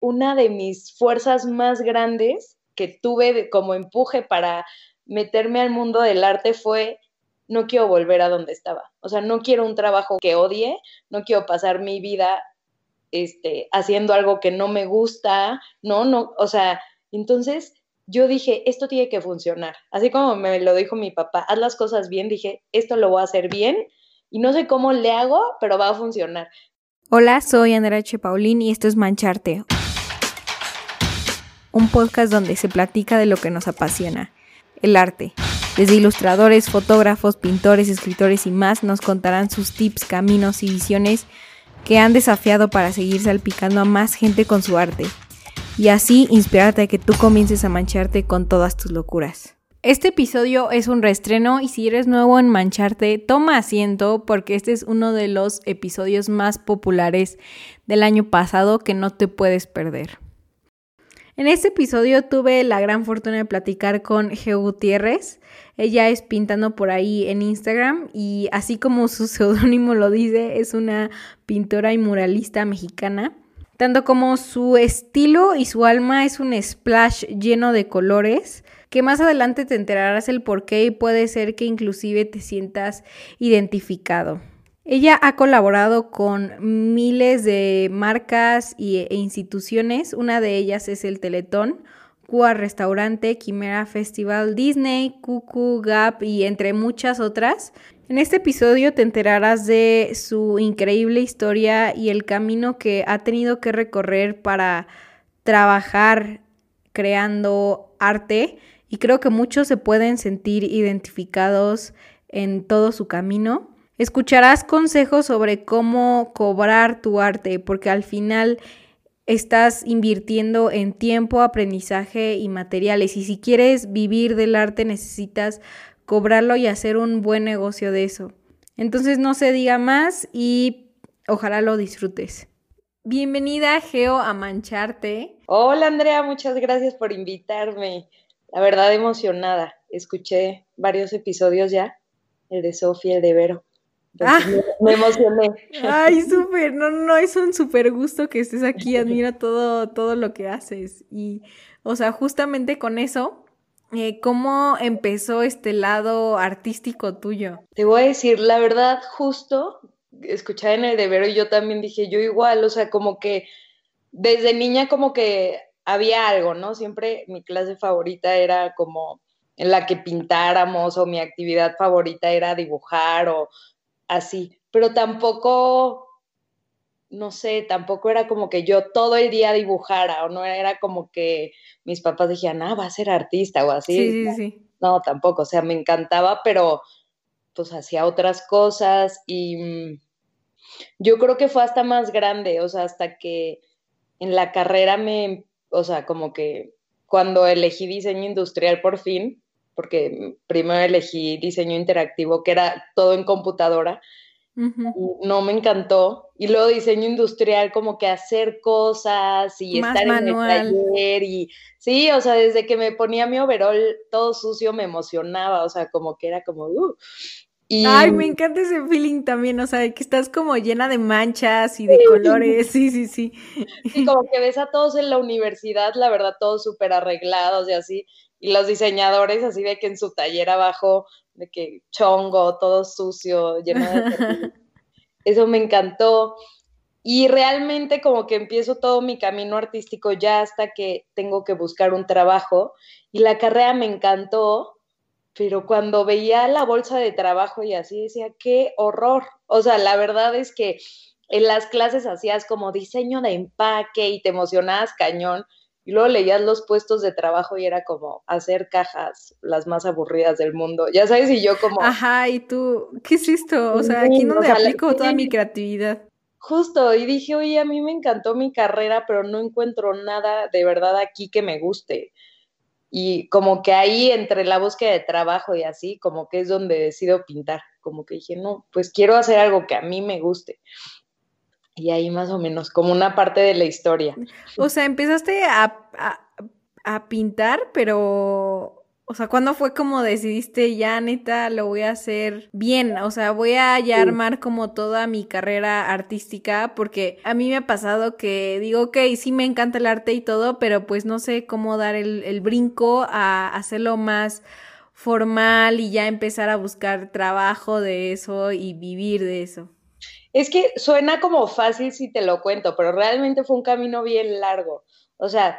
una de mis fuerzas más grandes que tuve como empuje para meterme al mundo del arte fue no quiero volver a donde estaba. O sea, no quiero un trabajo que odie, no quiero pasar mi vida este, haciendo algo que no me gusta, no, no, o sea, entonces yo dije, esto tiene que funcionar. Así como me lo dijo mi papá, haz las cosas bien, dije, esto lo voy a hacer bien y no sé cómo le hago, pero va a funcionar. Hola, soy Andrea H. Paulín y esto es Mancharte, un podcast donde se platica de lo que nos apasiona, el arte. Desde ilustradores, fotógrafos, pintores, escritores y más nos contarán sus tips, caminos y visiones que han desafiado para seguir salpicando a más gente con su arte y así inspirarte a que tú comiences a mancharte con todas tus locuras. Este episodio es un reestreno y si eres nuevo en Mancharte, toma asiento porque este es uno de los episodios más populares del año pasado que no te puedes perder. En este episodio tuve la gran fortuna de platicar con Geo Gutiérrez. Ella es pintando por ahí en Instagram y así como su seudónimo lo dice, es una pintora y muralista mexicana. Tanto como su estilo y su alma es un splash lleno de colores que más adelante te enterarás el por qué y puede ser que inclusive te sientas identificado. Ella ha colaborado con miles de marcas e instituciones, una de ellas es el Teletón, Cuba Restaurante, Quimera Festival, Disney, Cucu, Gap y entre muchas otras. En este episodio te enterarás de su increíble historia y el camino que ha tenido que recorrer para trabajar creando arte y creo que muchos se pueden sentir identificados en todo su camino. Escucharás consejos sobre cómo cobrar tu arte, porque al final estás invirtiendo en tiempo, aprendizaje y materiales. Y si quieres vivir del arte, necesitas cobrarlo y hacer un buen negocio de eso. Entonces no se diga más y ojalá lo disfrutes. Bienvenida, Geo, a Mancharte. Hola, Andrea, muchas gracias por invitarme. La verdad, emocionada. Escuché varios episodios ya, el de Sofía, el de Vero. Ah. Me, emocioné. Ay, súper, no, no, es un súper gusto que estés aquí, admiro todo, todo lo que haces. Y, o sea, justamente con eso, eh, ¿cómo empezó este lado artístico tuyo? Te voy a decir, la verdad, justo, escuché en el de Vero y yo también dije, yo igual, o sea, como que desde niña como que había algo, ¿no? Siempre mi clase favorita era como en la que pintáramos o mi actividad favorita era dibujar o así, pero tampoco, no sé, tampoco era como que yo todo el día dibujara o no era como que mis papás dijeran, ah, va a ser artista o así. Sí, sí, sí. No, tampoco, o sea, me encantaba, pero pues hacía otras cosas y mm, yo creo que fue hasta más grande, o sea, hasta que en la carrera me, o sea, como que cuando elegí diseño industrial por fin, porque primero elegí diseño interactivo, que era todo en computadora, no me encantó. Y luego diseño industrial, como que hacer cosas y estar en el taller. Y sí, o sea, desde que me ponía mi overall todo sucio me emocionaba, o sea, como que era como, uh. Ay, me encanta ese feeling también, o sea, que estás como llena de manchas y de colores, sí, sí, sí. Sí, como que ves a todos en la universidad, la verdad, todos súper arreglados y así, y los diseñadores así de que en su taller abajo, de que chongo, todo sucio, lleno de... Eso me encantó. Y realmente como que empiezo todo mi camino artístico ya hasta que tengo que buscar un trabajo. Y la carrera me encantó, pero cuando veía la bolsa de trabajo y así decía, qué horror. O sea, la verdad es que en las clases hacías como diseño de empaque y te emocionabas cañón, y luego leías los puestos de trabajo y era como hacer cajas las más aburridas del mundo. Ya sabes, y yo como... Ajá, y tú, ¿qué es esto? O sea, aquí donde aplico toda mi creatividad. Justo, y dije, oye, a mí me encantó mi carrera, pero no encuentro nada de verdad aquí que me guste. Y como que ahí, entre la búsqueda de trabajo y así, como que es donde decido pintar. Como que dije, no, pues quiero hacer algo que a mí me guste. Y ahí más o menos, como una parte de la historia. O sea, empezaste a, pintar, pero O sea, ¿cuándo fue como decidiste, ya neta, lo voy a hacer bien? O sea, voy a ya armar como toda mi carrera artística, porque a mí me ha pasado que digo, ok, sí me encanta el arte y todo, pero pues no sé cómo dar el, el brinco a hacerlo más formal y ya empezar a buscar trabajo de eso y vivir de eso. Es que suena como fácil si te lo cuento, pero realmente fue un camino bien largo. O sea,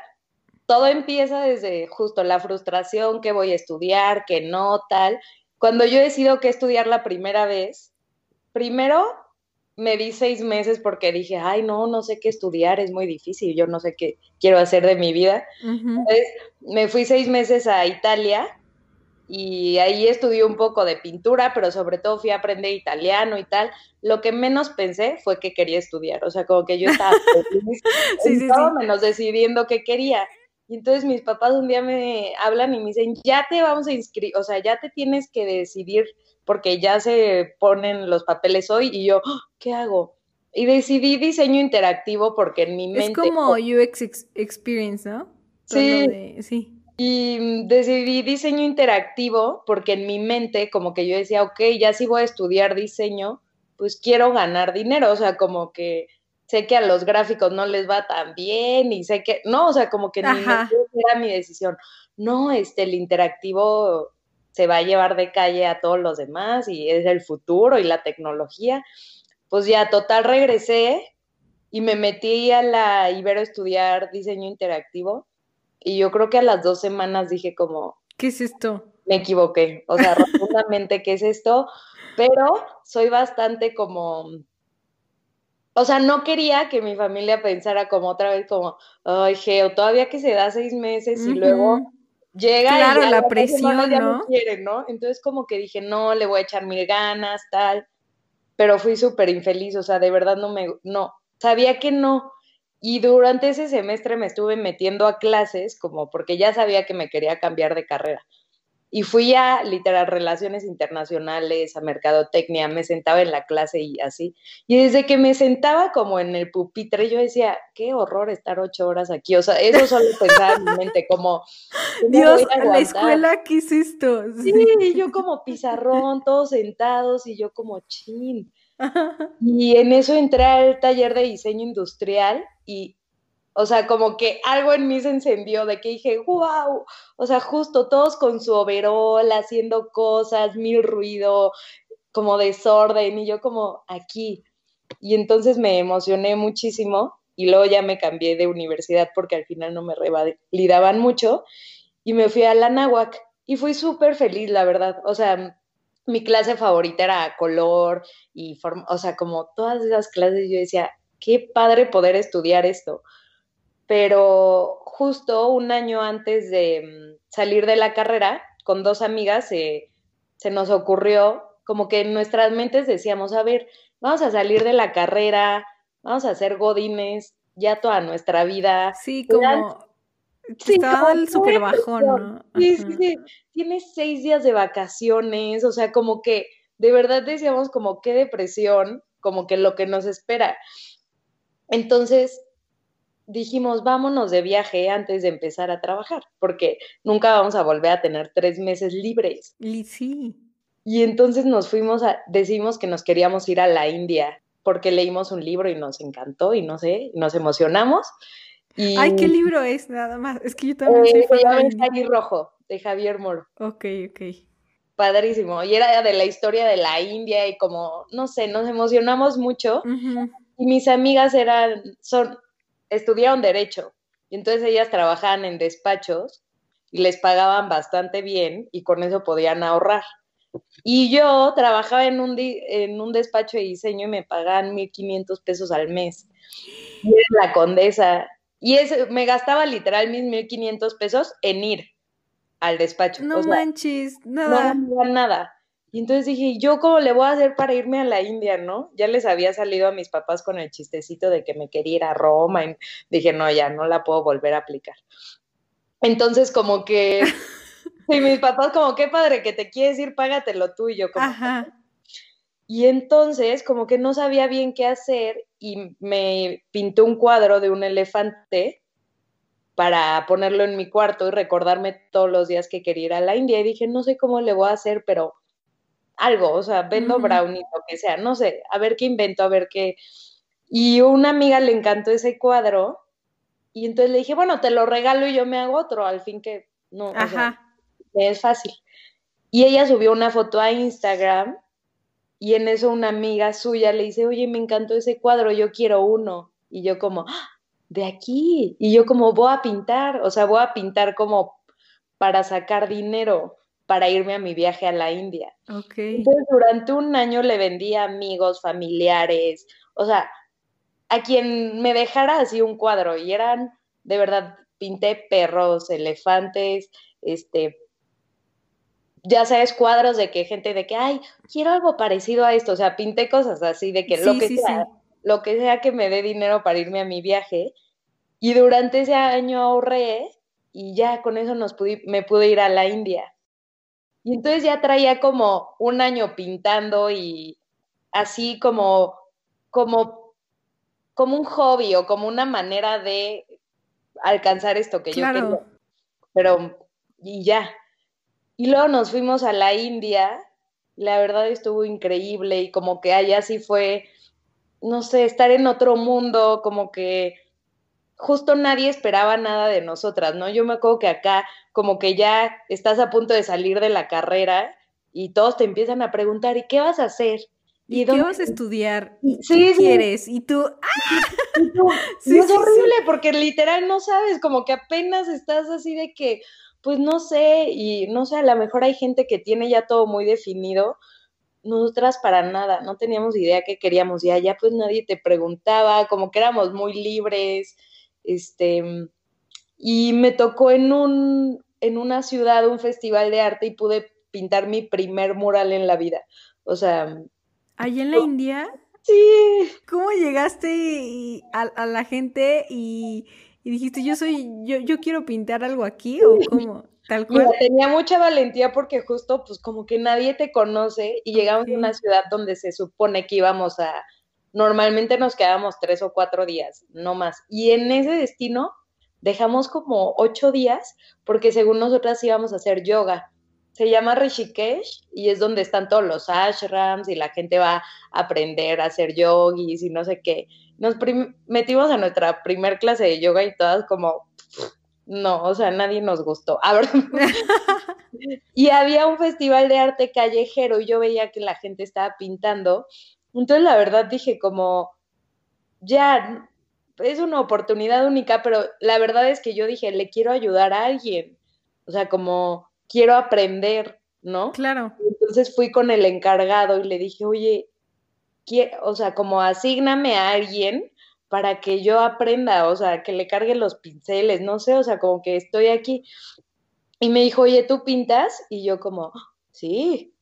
todo empieza desde justo la frustración, que voy a estudiar, que no, tal. Cuando yo decido que estudiar la primera vez, primero me di seis meses porque dije, ay, no, no sé qué estudiar, es muy difícil, yo no sé qué quiero hacer de mi vida. Entonces, me fui seis meses a Italia y ahí estudié un poco de pintura, pero sobre todo fui a aprender italiano y tal. Lo que menos pensé fue que quería estudiar, o sea, como que yo estaba feliz, sí, todo menos decidiendo qué quería. Y entonces mis papás un día me hablan y me dicen, ya te vamos a inscribir, o sea, ya te tienes que decidir porque ya se ponen los papeles hoy y yo, ¡Ah! ¿qué hago? Y decidí diseño interactivo porque en mi mente... Es como UX Experience, ¿no? Sí, sí. Y decidí diseño interactivo porque en mi mente como que yo decía, ok, ya si voy a estudiar diseño, pues quiero ganar dinero, o sea, como que sé que a los gráficos no les va tan bien y sé que, no, o sea, como que ni era mi decisión. No, este, el interactivo se va a llevar de calle a todos los demás y es el futuro y la tecnología. Pues ya, total, regresé y me metí a la Ibero a estudiar diseño interactivo y yo creo que a las dos semanas dije como... ¿Qué es esto? Me equivoqué, o sea, rotundamente, ¿qué es esto? Pero soy bastante como o sea, no quería que mi familia pensara como otra vez como, ay, Geo, todavía que se da seis meses y luego llega claro, y la presión, ya ¿no? quiere, ¿no? Entonces como que dije, no, le voy a echar mil ganas, tal, pero fui súper infeliz, o sea, de verdad no me, no, sabía que no. Y durante ese semestre me estuve metiendo a clases como porque ya sabía que me quería cambiar de carrera. Y fui a literal relaciones internacionales, a mercadotecnia, me sentaba en la clase y así. Y desde que me sentaba como en el pupitre, yo decía, qué horror estar ocho horas aquí. O sea, eso solo pensaba en mi mente, como, Dios, la escuela, ¿qué esto? Sí. sí, yo como pizarrón, todos sentados y yo como chin. Y en eso entré al taller de diseño industrial y o sea, como que algo en mí se encendió de que dije, wow, o sea, justo todos con su overol, haciendo cosas, mil ruido, como desorden, y yo como aquí. Y entonces me emocioné muchísimo y luego ya me cambié de universidad porque al final no me revalidaban mucho y me fui a la náhuac y fui súper feliz, la verdad. O sea, mi clase favorita era color y, o sea, como todas esas clases yo decía, qué padre poder estudiar esto pero justo un año antes de mm, salir de la carrera, con dos amigas, se nos ocurrió, como que en nuestras mentes decíamos, a ver, vamos a salir de la carrera, vamos a hacer godines ya toda nuestra vida. Sí, como... Sí, estaba el súper bajón, ¿no? Sí, sí, sí. Tienes seis días de vacaciones, o sea, como que de verdad decíamos como qué depresión, como que lo que nos espera. Entonces, dijimos, vámonos de viaje antes de empezar a trabajar, porque nunca vamos a volver a tener tres meses libres. Y sí. Y entonces nos fuimos a, decimos que nos queríamos ir a la India, porque leímos un libro y nos encantó y no sé, nos emocionamos. Y, Ay, ¿qué libro es? Nada más. Es que yo también eh, soy Rojo, de Javier Moro. Ok, ok. Padrísimo. Y era de la historia de la India y como, no sé, nos emocionamos mucho. Y mis amigas eran, son, estudiaron derecho y entonces ellas trabajaban en despachos y les pagaban bastante bien y con eso podían ahorrar. Y yo trabajaba en un, en un despacho de diseño y me pagaban 1.500 pesos al mes. Y era la condesa. Y me gastaba literal mis 1.500 pesos en ir al despacho. No manches, nada. No, nada. Y entonces dije, ¿yo cómo le voy a hacer para irme a la India, no? Ya les había salido a mis papás con el chistecito de que me quería ir a Roma. Y dije, no, ya no la puedo volver a aplicar. Entonces, como que, y mis papás, como, qué padre que te quieres ir, págatelo tú y yo. Como, Ajá. Y entonces, como que no sabía bien qué hacer y me pintó un cuadro de un elefante para ponerlo en mi cuarto y recordarme todos los días que quería ir a la India. Y dije, no sé cómo le voy a hacer, pero algo, o sea, vendo brownie, lo que sea, no sé, a ver qué invento, a ver qué. Y una amiga le encantó ese cuadro y entonces le dije, bueno, te lo regalo y yo me hago otro, al fin que no, Ajá. es fácil. Y ella subió una foto a Instagram y en eso una amiga suya le dice, oye, me encantó ese cuadro, yo quiero uno. Y yo como, ¡Ah! de aquí. Y yo como voy a pintar, o sea, voy a pintar como para sacar dinero para irme a mi viaje a la India. Okay. Entonces, durante un año le vendí a amigos, familiares, o sea, a quien me dejara así un cuadro y eran, de verdad, pinté perros, elefantes, este, ya sabes, cuadros de que gente de que, ay, quiero algo parecido a esto, o sea, pinté cosas así de que lo que sea, lo que sea que me dé dinero para irme a mi viaje. Y durante ese año ahorré y ya con eso nos me pude ir a la India. Y entonces ya traía como un año pintando y así como, como, como un hobby o como una manera de alcanzar esto que yo quería. Pero, y ya. Y luego nos fuimos a la India. La verdad estuvo increíble y como que allá sí fue no sé, estar en otro mundo, como que justo nadie esperaba nada de nosotras, ¿no? Yo me acuerdo que acá como que ya estás a punto de salir de la carrera y todos te empiezan a preguntar, ¿y qué vas a hacer? ¿Y, qué vas a estudiar? ¿Y qué quieres? Y tú, ¡ah! es horrible porque literal no sabes, como que apenas estás así de que, pues no sé, y no sé, a lo mejor hay gente que tiene ya todo muy definido, nosotras para nada, no teníamos idea qué queríamos y allá pues nadie te preguntaba, como que éramos muy libres, este, y me tocó en un, en una ciudad un festival de arte y pude pintar mi primer mural en la vida, o sea... ¿Allá en la India? Sí. ¿Cómo llegaste a, la gente y, y, dijiste, yo soy, yo, yo quiero pintar algo aquí o cómo? tenía mucha valentía porque justo pues como que nadie te conoce y llegamos a una ciudad donde se supone que íbamos a, normalmente nos quedábamos tres o cuatro días, no más. Y en ese destino dejamos como ocho días porque según nosotras íbamos a hacer yoga. Se llama Rishikesh y es donde están todos los ashrams y la gente va a aprender a hacer yogis y no sé qué. Nos metimos a nuestra primer clase de yoga y todas como no, o sea, nadie nos gustó. Y había un festival de arte callejero y yo veía que la gente estaba pintando. Entonces, la verdad dije como, ya, es una oportunidad única, pero la verdad es que yo dije, le quiero ayudar a alguien. O sea, como, quiero aprender, ¿no? Claro. Entonces fui con el encargado y le dije, oye, o sea, como asígname a alguien para que yo aprenda, o sea, que le cargue los pinceles, no sé, o sea, como que estoy aquí. Y me dijo, oye, ¿tú pintas? Y yo como, sí.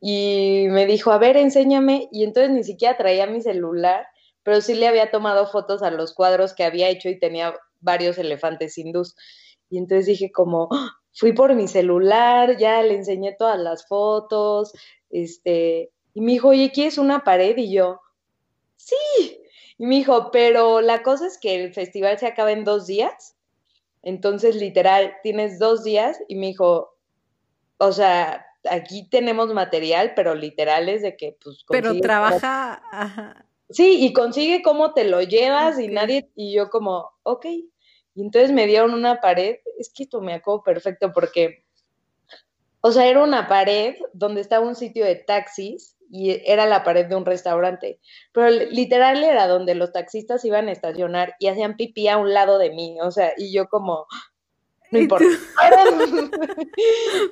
Y me dijo, a ver, enséñame. Y entonces ni siquiera traía mi celular, pero sí le había tomado fotos a los cuadros que había hecho y tenía varios elefantes hindús. Y entonces dije como, fui por mi celular, ya le enseñé todas las fotos, este, y me dijo, oye, ¿quieres una pared? Y yo, sí. Y me dijo, pero la cosa es que el festival se acaba en dos días. Entonces, literal, tienes dos días. Y me dijo, o sea, aquí tenemos material, pero literal es de que, pues. Pero trabaja. Sí, y consigue cómo te lo llevas y nadie. Y yo, como, ok. Y entonces me dieron una pared. Es que esto me acuerdo perfecto porque. O sea, era una pared donde estaba un sitio de taxis y era la pared de un restaurante. Pero literal era donde los taxistas iban a estacionar y hacían pipí a un lado de mí, o sea, y yo como, no importa.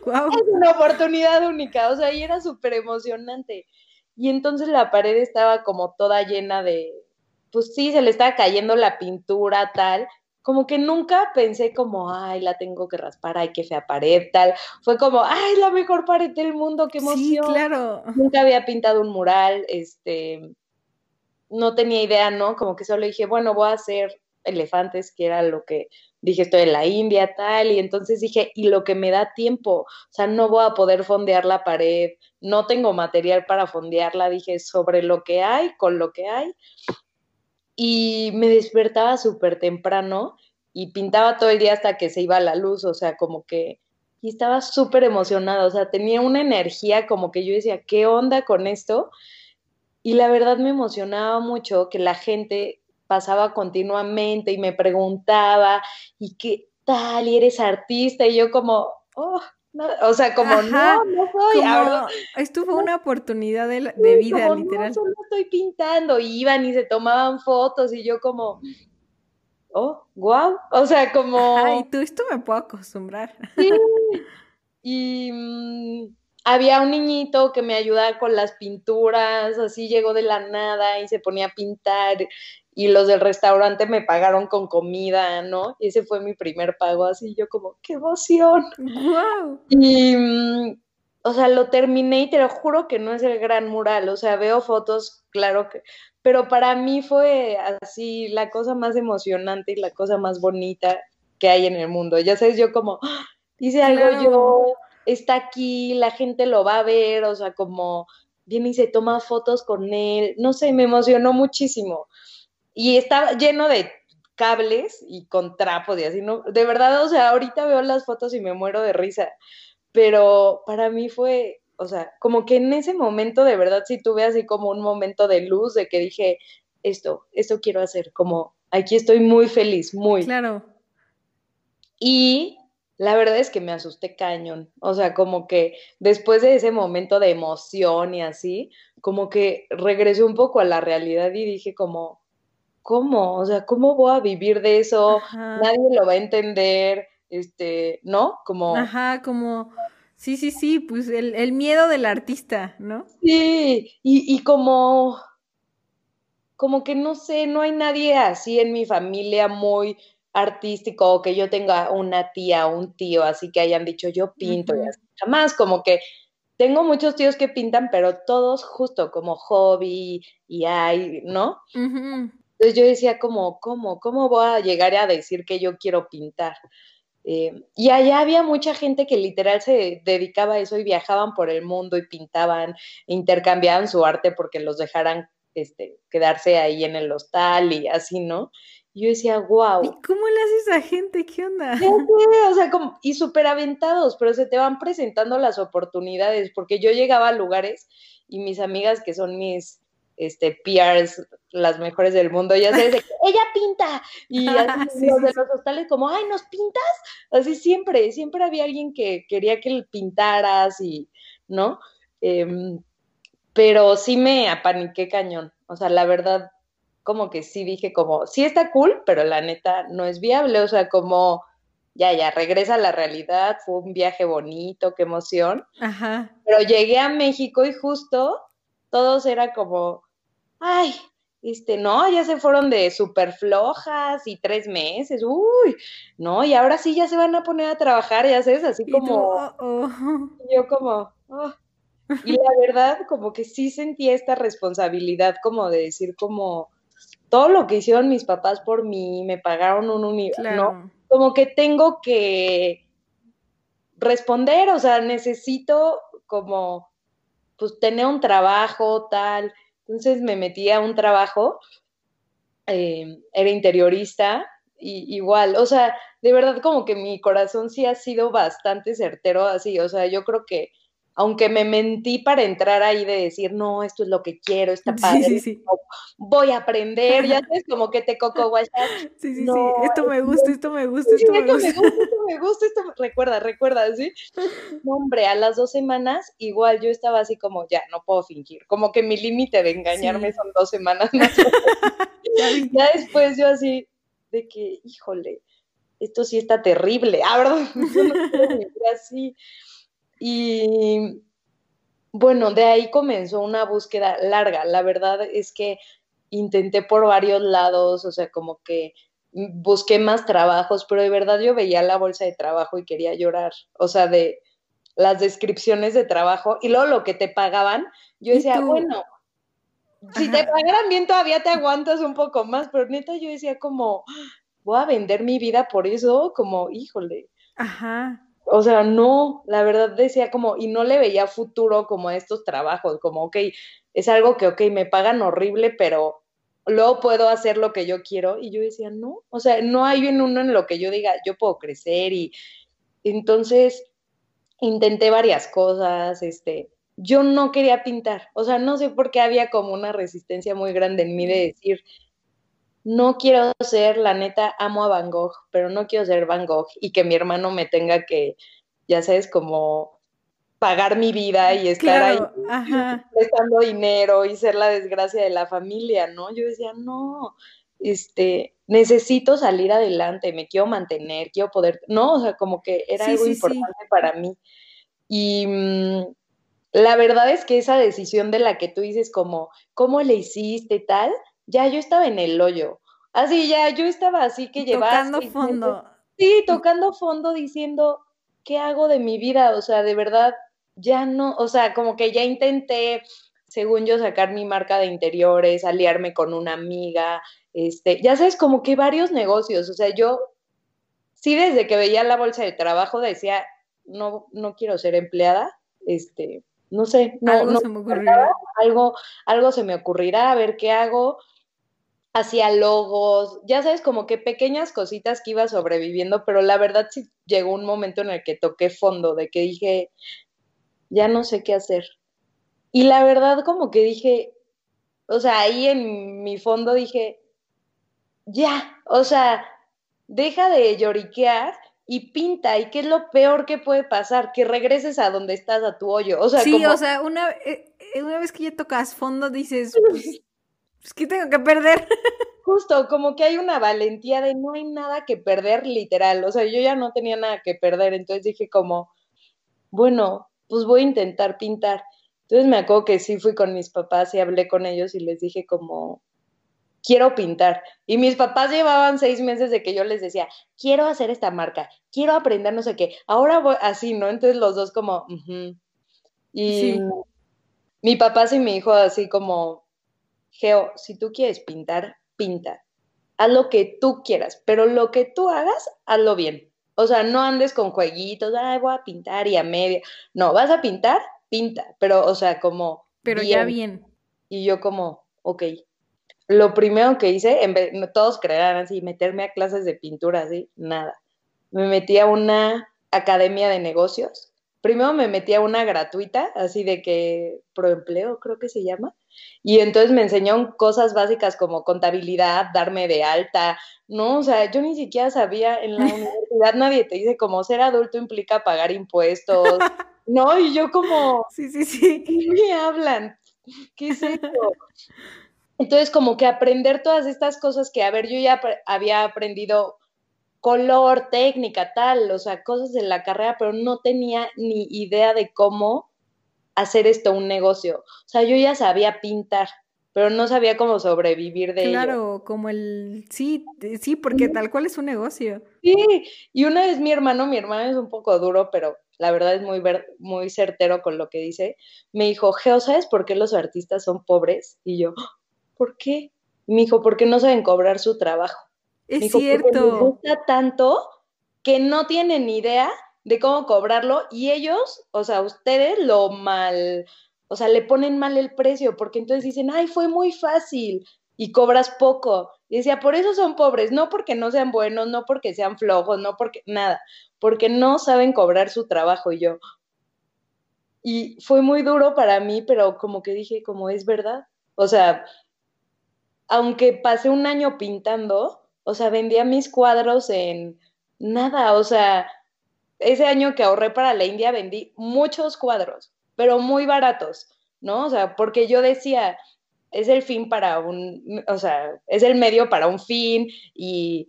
Es una oportunidad única, o sea, y era súper emocionante. Y entonces la pared estaba como toda llena de, pues sí, se le estaba cayendo la pintura, tal, como que nunca pensé como, ay, la tengo que raspar, ay, qué fea pared, tal. Fue como, ay, la mejor pared del mundo, qué emoción. Sí, claro. Nunca había pintado un mural, este, no tenía idea, ¿no? Como que solo dije, bueno, voy a hacer elefantes, que era lo que dije, estoy en la India, tal, y entonces dije, y lo que me da tiempo, o sea, no voy a poder fondear la pared, no tengo material para fondearla, dije, sobre lo que hay, con lo que hay, y me despertaba súper temprano y pintaba todo el día hasta que se iba la luz, o sea, como que, y estaba súper emocionada, o sea, tenía una energía como que yo decía, ¿qué onda con esto? Y la verdad me emocionaba mucho que la gente pasaba continuamente y me preguntaba, ¿y qué tal? ¿Y eres artista? Y yo como, oh, o sea, como no, no soy. Como, esto fue una oportunidad de, de vida, literal. No, solo estoy pintando. Y iban y se tomaban fotos y yo como, oh, wow. O sea, como. Ay, tú esto me puedo acostumbrar. Sí. Y mm, había un niñito que me ayudaba con las pinturas, así llegó de la nada y se ponía a pintar y los del restaurante me pagaron con comida, ¿no? Y ese fue mi primer pago, así yo como, qué emoción. Wow. Y, mm, o sea, lo terminé y te lo juro que no es el gran mural, o sea, veo fotos, claro que, pero para mí fue así la cosa más emocionante y la cosa más bonita que hay en el mundo. Ya sabes, yo como, ¡ah! hice algo yo, está aquí, la gente lo va a ver, o sea, como viene y se toma fotos con él, no sé, me emocionó muchísimo y estaba lleno de cables y con trapos y así, ¿no? De verdad, o sea, ahorita veo las fotos y me muero de risa, pero para mí fue, o sea, como que en ese momento de verdad sí tuve así como un momento de luz de que dije, esto, esto quiero hacer, como aquí estoy muy feliz, muy. Claro. Y la verdad es que me asusté cañón, o sea, como que después de ese momento de emoción y así, como que regresé un poco a la realidad y dije como, ¿cómo? O sea, ¿cómo voy a vivir de eso? Nadie lo va a entender, este, ¿no? Como... Ajá, como... Sí, sí, sí, pues el, el miedo del artista, ¿no? Sí, y, y como... Como que no sé, no hay nadie así en mi familia muy artístico o que yo tenga una tía o un tío así que hayan dicho yo pinto y así. Jamás, como que tengo muchos tíos que pintan, pero todos justo como hobby y hay, ¿no? Entonces yo decía como, ¿cómo? ¿Cómo voy a llegar a decir que yo quiero pintar? Eh, y allá había mucha gente que literal se dedicaba a eso y viajaban por el mundo y pintaban, intercambiaban su arte porque los dejaran este, quedarse ahí en el hostal y así, ¿no? Yo decía, wow. ¿Y cómo le hace esa gente? ¿Qué onda? o sea, como, y súper aventados, pero se te van presentando las oportunidades, porque yo llegaba a lugares y mis amigas que son mis este, PRs, las mejores del mundo, ya sabes, de que ella pinta, y así, los de los hostales como, ay, ¿nos pintas? Así siempre, siempre había alguien que quería que pintaras y, ¿no? Em, pero sí me apaniqué cañón, o sea, la verdad, como que sí dije como, sí está cool, pero la neta no es viable, o sea, como, ya, ya, regresa a la realidad, fue un viaje bonito, qué emoción. Ajá. Pero llegué a México y justo todos era como, ay, este, no, ya se fueron de súper flojas y tres meses, uy, no, y ahora sí ya se van a poner a trabajar, ya sabes, así como, oh, oh. yo como, oh. y la verdad, como que sí sentía esta responsabilidad, como de decir, como, todo lo que hicieron mis papás por mí, me pagaron un universo, ¿no? Como que tengo que responder, o sea, necesito como pues tener un trabajo, tal. Entonces me metí a un trabajo, eh, era interiorista, y igual, o sea, de verdad como que mi corazón sí ha sido bastante certero así, o sea, yo creo que aunque me mentí para entrar ahí de decir, no, esto es lo que quiero, está padre, voy a aprender, ya sabes, como que te coco guayas. Sí, sí, sí, esto me gusta, esto me gusta, esto, me, gusta. esto me gusta, esto recuerda, recuerda, ¿sí? hombre, a las dos semanas, igual yo estaba así como, ya, no puedo fingir, como que mi límite de engañarme son dos semanas más. ya después yo así, de que, híjole, esto sí está terrible, ah, ¿verdad? no así. Y bueno, de ahí comenzó una búsqueda larga. La verdad es que intenté por varios lados, o sea, como que busqué más trabajos, pero de verdad yo veía la bolsa de trabajo y quería llorar. O sea, de las descripciones de trabajo y luego lo que te pagaban, yo decía, bueno, si te pagaran bien todavía te aguantas un poco más, pero neta yo decía como, voy a vender mi vida por eso, como, híjole. Ajá o sea, no, la verdad decía como, y no le veía futuro como a estos trabajos, como, ok, es algo que, ok, me pagan horrible, pero luego puedo hacer lo que yo quiero. Y yo decía, no, o sea, no hay en uno en lo que yo diga, yo puedo crecer. Y entonces intenté varias cosas, este, yo no quería pintar, o sea, no sé por qué había como una resistencia muy grande en mí de decir, no quiero ser, la neta, amo a Van Gogh, pero no quiero ser Van Gogh y que mi hermano me tenga que, ya sabes, como pagar mi vida y estar ahí prestando dinero y ser la desgracia de la familia, ¿no? Yo decía, no, este, necesito salir adelante, me quiero mantener, quiero poder, no, o sea, como que era algo importante para mí. Y mm, la verdad es que esa decisión de la que tú dices como, ¿cómo le hiciste tal? Ya yo estaba en el hoyo. Así, ya yo estaba así que llevaba... Tocando fondo. Sí, tocando fondo diciendo, ¿qué hago de mi vida? O sea, de verdad, ya no, o sea, como que ya intenté, según yo, sacar mi marca de interiores, aliarme con una amiga, este, ya sabes, como que varios negocios, o sea, yo sí desde que veía la bolsa de trabajo decía, no, no quiero ser empleada, este, no sé, no, algo se me ocurrirá. Algo, algo se me ocurrirá, a ver qué hago. Hacía logos, ya sabes, como que pequeñas cositas que iba sobreviviendo, pero la verdad sí llegó un momento en el que toqué fondo, de que dije, ya no sé qué hacer. Y la verdad como que dije, o sea, ahí en mi fondo dije, ya, o sea, deja de lloriquear y pinta. ¿Y qué es lo peor que puede pasar? Que regreses a donde estás, a tu hoyo. O sea, sí, o sea, una, eh, una vez que ya tocas fondo dices, pues, pues, ¿qué tengo que perder? Justo, como que hay una valentía de no hay nada que perder, literal. O sea, yo ya no tenía nada que perder, entonces dije como, bueno, pues voy a intentar pintar. Entonces me acuerdo que sí fui con mis papás y hablé con ellos y les dije como, quiero pintar. Y mis papás llevaban seis meses de que yo les decía, quiero hacer esta marca, quiero aprender no sé qué. Ahora voy así, ¿no? Entonces los dos como, y mi papá sí me dijo así como, Geo, si tú quieres pintar, pinta. Haz lo que tú quieras, pero lo que tú hagas, hazlo bien. O sea, no andes con jueguitos, ay, voy a pintar y a media. No, vas a pintar, pinta, pero, o sea, como. Pero ya bien. Y yo, como, ok, lo primero que hice, en vez, todos creerán así, meterme a clases de pintura, así, nada. Me metí a una academia de negocios. Primero me metí a una gratuita, así de que proempleo, creo que se llama. Y entonces me enseñó cosas básicas como contabilidad, darme de alta, ¿no? O sea, yo ni siquiera sabía, en la universidad nadie te dice como ser adulto implica pagar impuestos, ¿no? Y yo como, sí, sí, sí. ¿qué me hablan? ¿Qué es eso? Entonces, como que aprender todas estas cosas que, a ver, yo ya había aprendido color, técnica, tal, o sea, cosas de la carrera, pero no tenía ni idea de cómo hacer esto un negocio. O sea, yo ya sabía pintar, pero no sabía cómo sobrevivir de claro, Claro, como el, sí, sí, porque tal cual es un negocio. Sí, y una vez mi hermano, mi hermano es un poco duro, pero la verdad es muy, muy certero con lo que dice, me dijo, Geo, ¿sabes por qué los artistas son pobres? Y yo, ¿por qué? Me dijo, porque no saben cobrar su trabajo. Es cierto. Les gusta tanto que no tienen idea de cómo cobrarlo y ellos, o sea, ustedes lo mal, o sea, le ponen mal el precio porque entonces dicen, ay, fue muy fácil y cobras poco. Y decía, por eso son pobres, no porque no sean buenos, no porque sean flojos, no porque nada, porque no saben cobrar su trabajo y yo. Y fue muy duro para mí, pero como que dije, como es verdad. O sea, aunque pasé un año pintando, o sea, vendía mis cuadros en nada, o sea, ese año que ahorré para la India vendí muchos cuadros, pero muy baratos, ¿no? O sea, porque yo decía, es el fin para un, o sea, es el medio para un fin y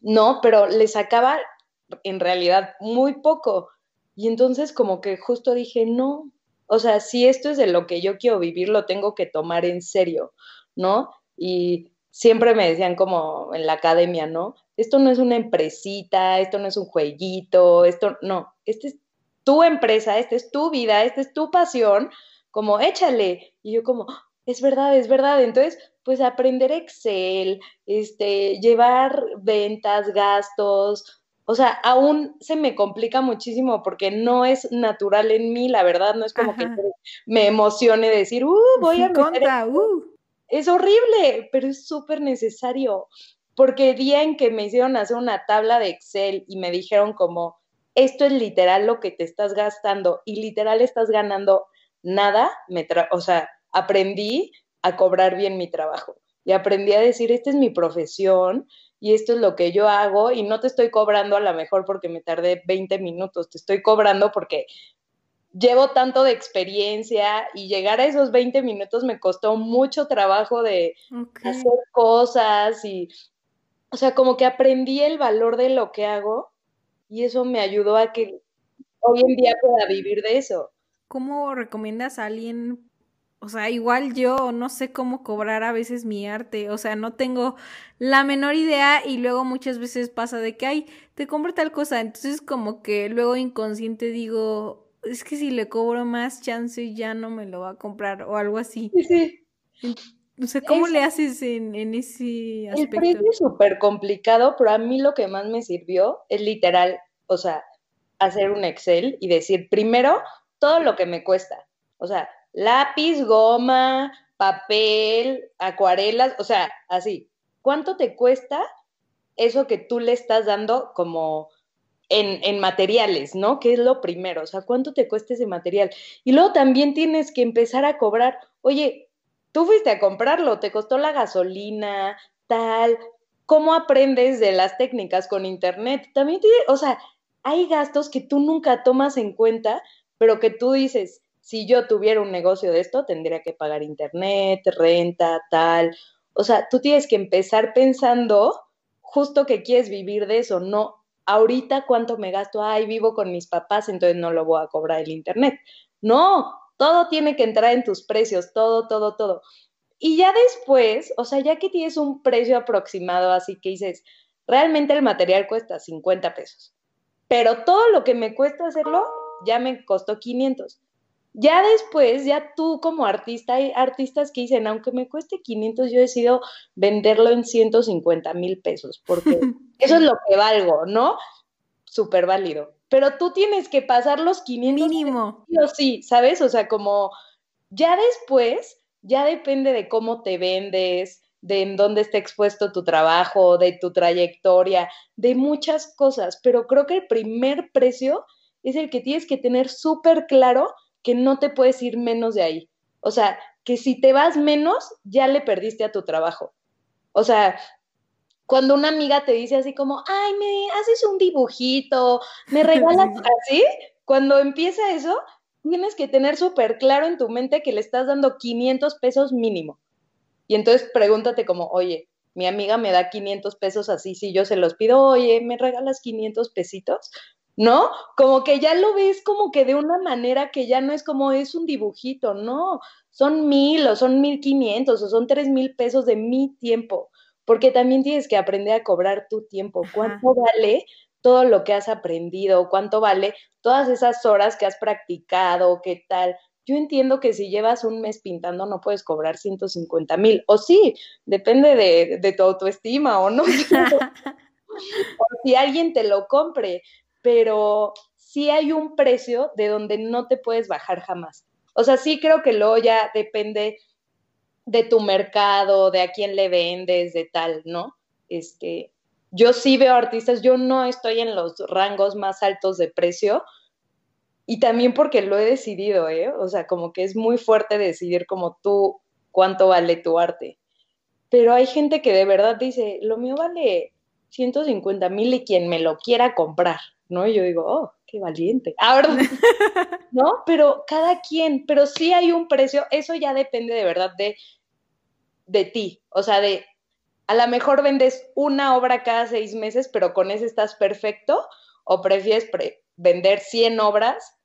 no, pero le sacaba en realidad muy poco. Y entonces como que justo dije, no, o sea, si esto es de lo que yo quiero vivir, lo tengo que tomar en serio. ¿no? Y siempre me decían como en la academia, ¿no? Esto no es una empresita, esto no es un jueguito, esto no, esta es tu empresa, esta es tu vida, esta es tu pasión, como échale. Y yo como, es verdad, es verdad. Entonces, pues aprender Excel, este, llevar ventas, gastos, o sea, aún se me complica muchísimo porque no es natural en mí, la verdad, no es como que me emocione decir, uh, voy a meter uh es horrible, pero es súper necesario, porque el día en que me hicieron hacer una tabla de Excel y me dijeron como, esto es literal lo que te estás gastando y literal estás ganando nada, me o sea, aprendí a cobrar bien mi trabajo y aprendí a decir, esta es mi profesión y esto es lo que yo hago y no te estoy cobrando a lo mejor porque me tardé 20 minutos, te estoy cobrando porque llevo tanto de experiencia y llegar a esos 20 minutos me costó mucho trabajo de hacer cosas y, o sea, como que aprendí el valor de lo que hago y eso me ayudó a que hoy en día pueda vivir de eso. ¿Cómo recomiendas a alguien? O sea, igual yo no sé cómo cobrar a veces mi arte, o sea, no tengo la menor idea y luego muchas veces pasa de que, ay, te compro tal cosa, entonces como que luego inconsciente digo, es que si le cobro más chance ya no me lo va a comprar o algo así. Sí, sí. O sea, ¿cómo le haces en, en, ese aspecto? El es súper complicado, pero a mí lo que más me sirvió es literal, o sea, hacer un Excel y decir primero todo lo que me cuesta. O sea, lápiz, goma, papel, acuarelas, o sea, así. ¿Cuánto te cuesta eso que tú le estás dando como en, materiales, ¿no? Que es lo primero, o sea, ¿cuánto te cuesta ese material? Y luego también tienes que empezar a cobrar, oye, tú fuiste a comprarlo, te costó la gasolina, tal, ¿cómo aprendes de las técnicas con internet? También, o sea, hay gastos que tú nunca tomas en cuenta, pero que tú dices, si yo tuviera un negocio de esto, tendría que pagar internet, renta, tal. O sea, tú tienes que empezar pensando justo que quieres vivir de eso, no ahorita cuánto me gasto, ay, vivo con mis papás, entonces no lo voy a cobrar el internet. No, todo tiene que entrar en tus precios, todo, todo, todo. Y ya después, o sea, ya que tienes un precio aproximado, así que dices, realmente el material cuesta 50 pesos, pero todo lo que me cuesta hacerlo ya me costó 500. Ya después, ya tú como artista, hay artistas que dicen, aunque me cueste 500, yo decido venderlo en 150 mil pesos, porque eso es lo que valgo, ¿no? Súper válido. Pero tú tienes que pasar los 500. Mínimo. Sí, sí, ¿sabes? O sea, como ya después, ya depende de cómo te vendes, de en dónde está expuesto tu trabajo, de tu trayectoria, de muchas cosas. Pero creo que el primer precio es el que tienes que tener súper claro que no te puedes ir menos de ahí. O sea, que si te vas menos, ya le perdiste a tu trabajo. O sea, cuando una amiga te dice así como, ay, me haces un dibujito, me regalas así, cuando empieza eso, tienes que tener súper claro en tu mente que le estás dando 500 pesos mínimo. Y entonces pregúntate como, oye, mi amiga me da 500 pesos así, si yo se los pido, oye, ¿me regalas 500 pesitos? ¿no? Como que ya lo ves como que de una manera que ya no es como es un dibujito, no, son mil o son mil quinientos o son tres mil pesos de mi tiempo, porque también tienes que aprender a cobrar tu tiempo. ¿Cuánto vale todo lo que has aprendido? ¿Cuánto vale todas esas horas que has practicado? ¿Qué tal? Yo entiendo que si llevas un mes pintando no puedes cobrar 150 mil, o sí, depende de, de tu autoestima o no. o si alguien te lo compre, pero sí hay un precio de donde no te puedes bajar jamás. O sea, sí creo que luego ya depende de tu mercado, de a quién le vendes, de tal, ¿no? Este, yo sí veo artistas, yo no estoy en los rangos más altos de precio y también porque lo he decidido, ¿eh? O sea, como que es muy fuerte decidir como tú cuánto vale tu arte. Pero hay gente que de verdad dice, lo mío vale 150 mil y quien me lo quiera comprar, ¿no? Y yo digo, oh, qué valiente. Ahora, ¿no? Pero cada quien, pero sí hay un precio, eso ya depende de verdad de, de ti, o sea, de, a lo mejor vendes una obra cada seis meses, pero con ese estás perfecto, o prefieres vender 100 obras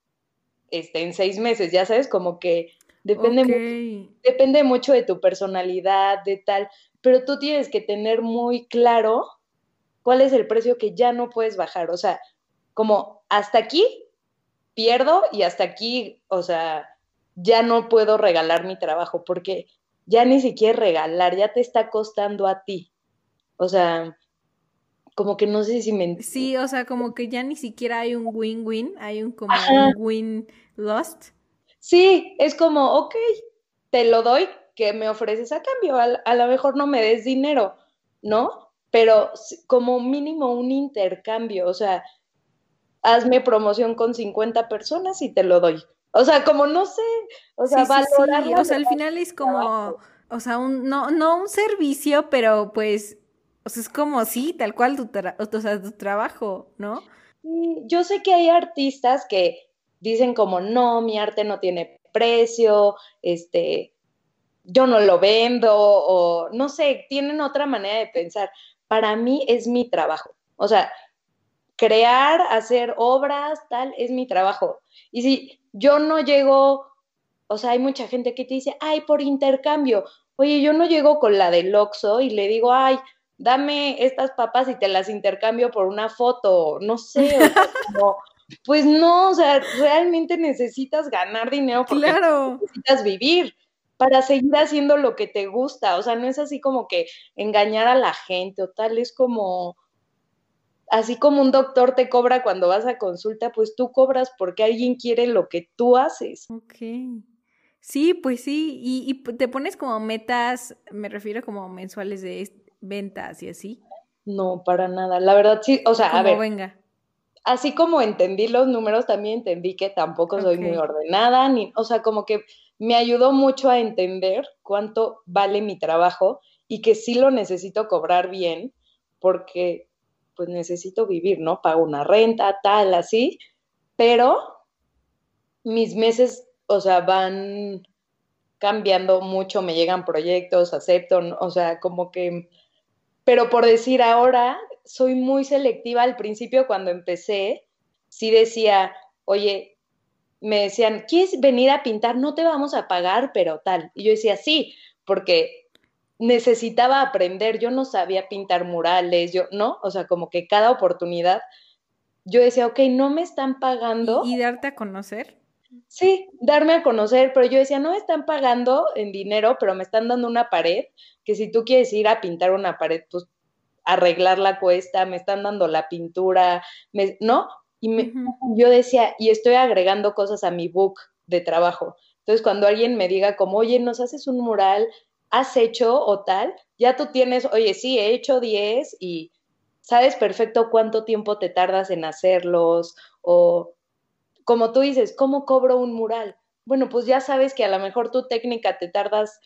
este, en seis meses, ya sabes, como que depende, depende mucho de tu personalidad, de tal, pero tú tienes que tener muy claro cuál es el precio que ya no puedes bajar, o sea, como hasta aquí pierdo y hasta aquí, o sea, ya no puedo regalar mi trabajo porque ya ni siquiera regalar, ya te está costando a ti. O sea, como que no sé si me... Sí, o sea, como que ya ni siquiera hay un win-win, hay un como un win-lost. Sí, es como, ok, te lo doy, ¿qué me ofreces a cambio? A, lo mejor no me des dinero, ¿no? Pero como mínimo un intercambio, o sea, hazme promoción con 50 personas y te lo doy. O sea, como no sé, o sea, valorar. O sea, al final es como, o sea, un, no, no un servicio, pero pues, o sea, es como, sí, tal cual tu, o sea, tu trabajo, ¿no? Yo sé que hay artistas que dicen como, no, mi arte no tiene precio, este, yo no lo vendo, o no sé, tienen otra manera de pensar. Para mí es mi trabajo. O sea, crear, hacer obras, tal, es mi trabajo. Y si yo no llego, o sea, hay mucha gente que te dice, ay, por intercambio. Oye, yo no llego con la del Oxxo y le digo, ay, dame estas papas y te las intercambio por una foto, no sé, pues no, o sea, realmente necesitas ganar dinero porque necesitas vivir para seguir haciendo lo que te gusta, o sea, no es así como que engañar a la gente o tal, es como, así como un doctor te cobra cuando vas a consulta, pues tú cobras porque alguien quiere lo que tú haces. Ok. Sí, pues sí, y, y te pones como metas, me refiero como mensuales de ventas y así. No, para nada. La verdad sí, o sea, a ver. venga. Así como entendí los números, también entendí que tampoco soy muy ordenada, ni, o sea, como que me ayudó mucho a entender cuánto vale mi trabajo y que sí lo necesito cobrar bien, porque pues necesito vivir, ¿no? Pago una renta, tal, así, pero mis meses, o sea, van cambiando mucho, me llegan proyectos, acepto, o sea, como que, pero por decir ahora, soy muy selectiva. Al principio, cuando empecé, sí decía, oye, me decían, ¿quieres venir a pintar? No te vamos a pagar, pero tal. Y yo decía, sí, porque necesitaba aprender, yo no sabía pintar murales, yo, ¿no? O sea, como que cada oportunidad, yo decía, ok, no me están pagando. ¿Y, darte a conocer? Sí, darme a conocer, pero yo decía, no me están pagando en dinero, pero me están dando una pared, que si tú quieres ir a pintar una pared, pues arreglar la cuesta, me están dando la pintura, me, ¿no? Y me, yo decía, y estoy agregando cosas a mi book de trabajo. Entonces, cuando alguien me diga como, oye, nos haces un mural, has hecho o tal, ya tú tienes, oye, sí, he hecho 10 y sabes perfecto cuánto tiempo te tardas en hacerlos o como tú dices, ¿cómo cobro un mural? Bueno, pues ya sabes que a lo mejor tu técnica te tardas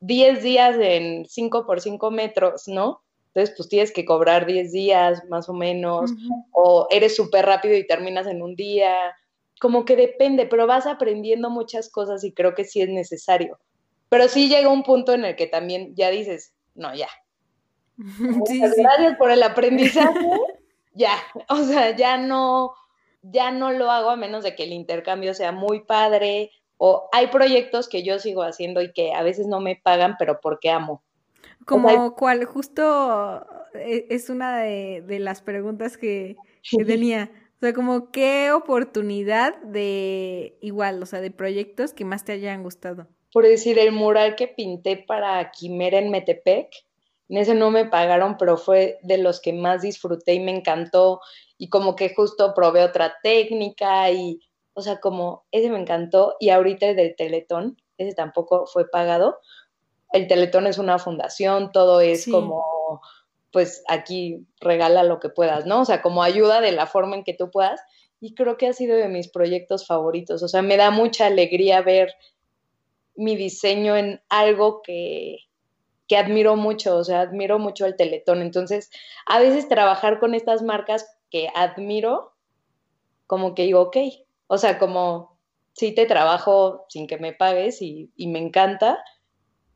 10 días en 5 por 5 metros, ¿no? Entonces, pues tienes que cobrar 10 días más o menos, o eres súper rápido y terminas en un día, como que depende, pero vas aprendiendo muchas cosas y creo que sí es necesario. Pero sí llega un punto en el que también ya dices, no, ya. Gracias por el aprendizaje. ya, o sea, ya no, ya no lo hago a menos de que el intercambio sea muy padre o hay proyectos que yo sigo haciendo y que a veces no me pagan, pero porque amo. Como cual, justo eh, es una de, las preguntas que, que tenía. O sea, como qué oportunidad de igual, o sea, de proyectos que más te hayan gustado por decir, el mural que pinté para Quimera en Metepec, en ese no me pagaron, pero fue de los que más disfruté y me encantó. Y como que justo probé otra técnica y, o sea, como ese me encantó. Y ahorita el del Teletón, ese tampoco fue pagado. El Teletón es una fundación, todo es como, pues aquí regala lo que puedas, ¿no? O sea, como ayuda de la forma en que tú puedas. Y creo que ha sido de mis proyectos favoritos. O sea, me da mucha alegría ver mi diseño en algo que, que admiro mucho, o sea, admiro mucho el Teletón. Entonces, a veces trabajar con estas marcas que admiro, como que digo, ok, o sea, como sí te trabajo sin que me pagues y, y me encanta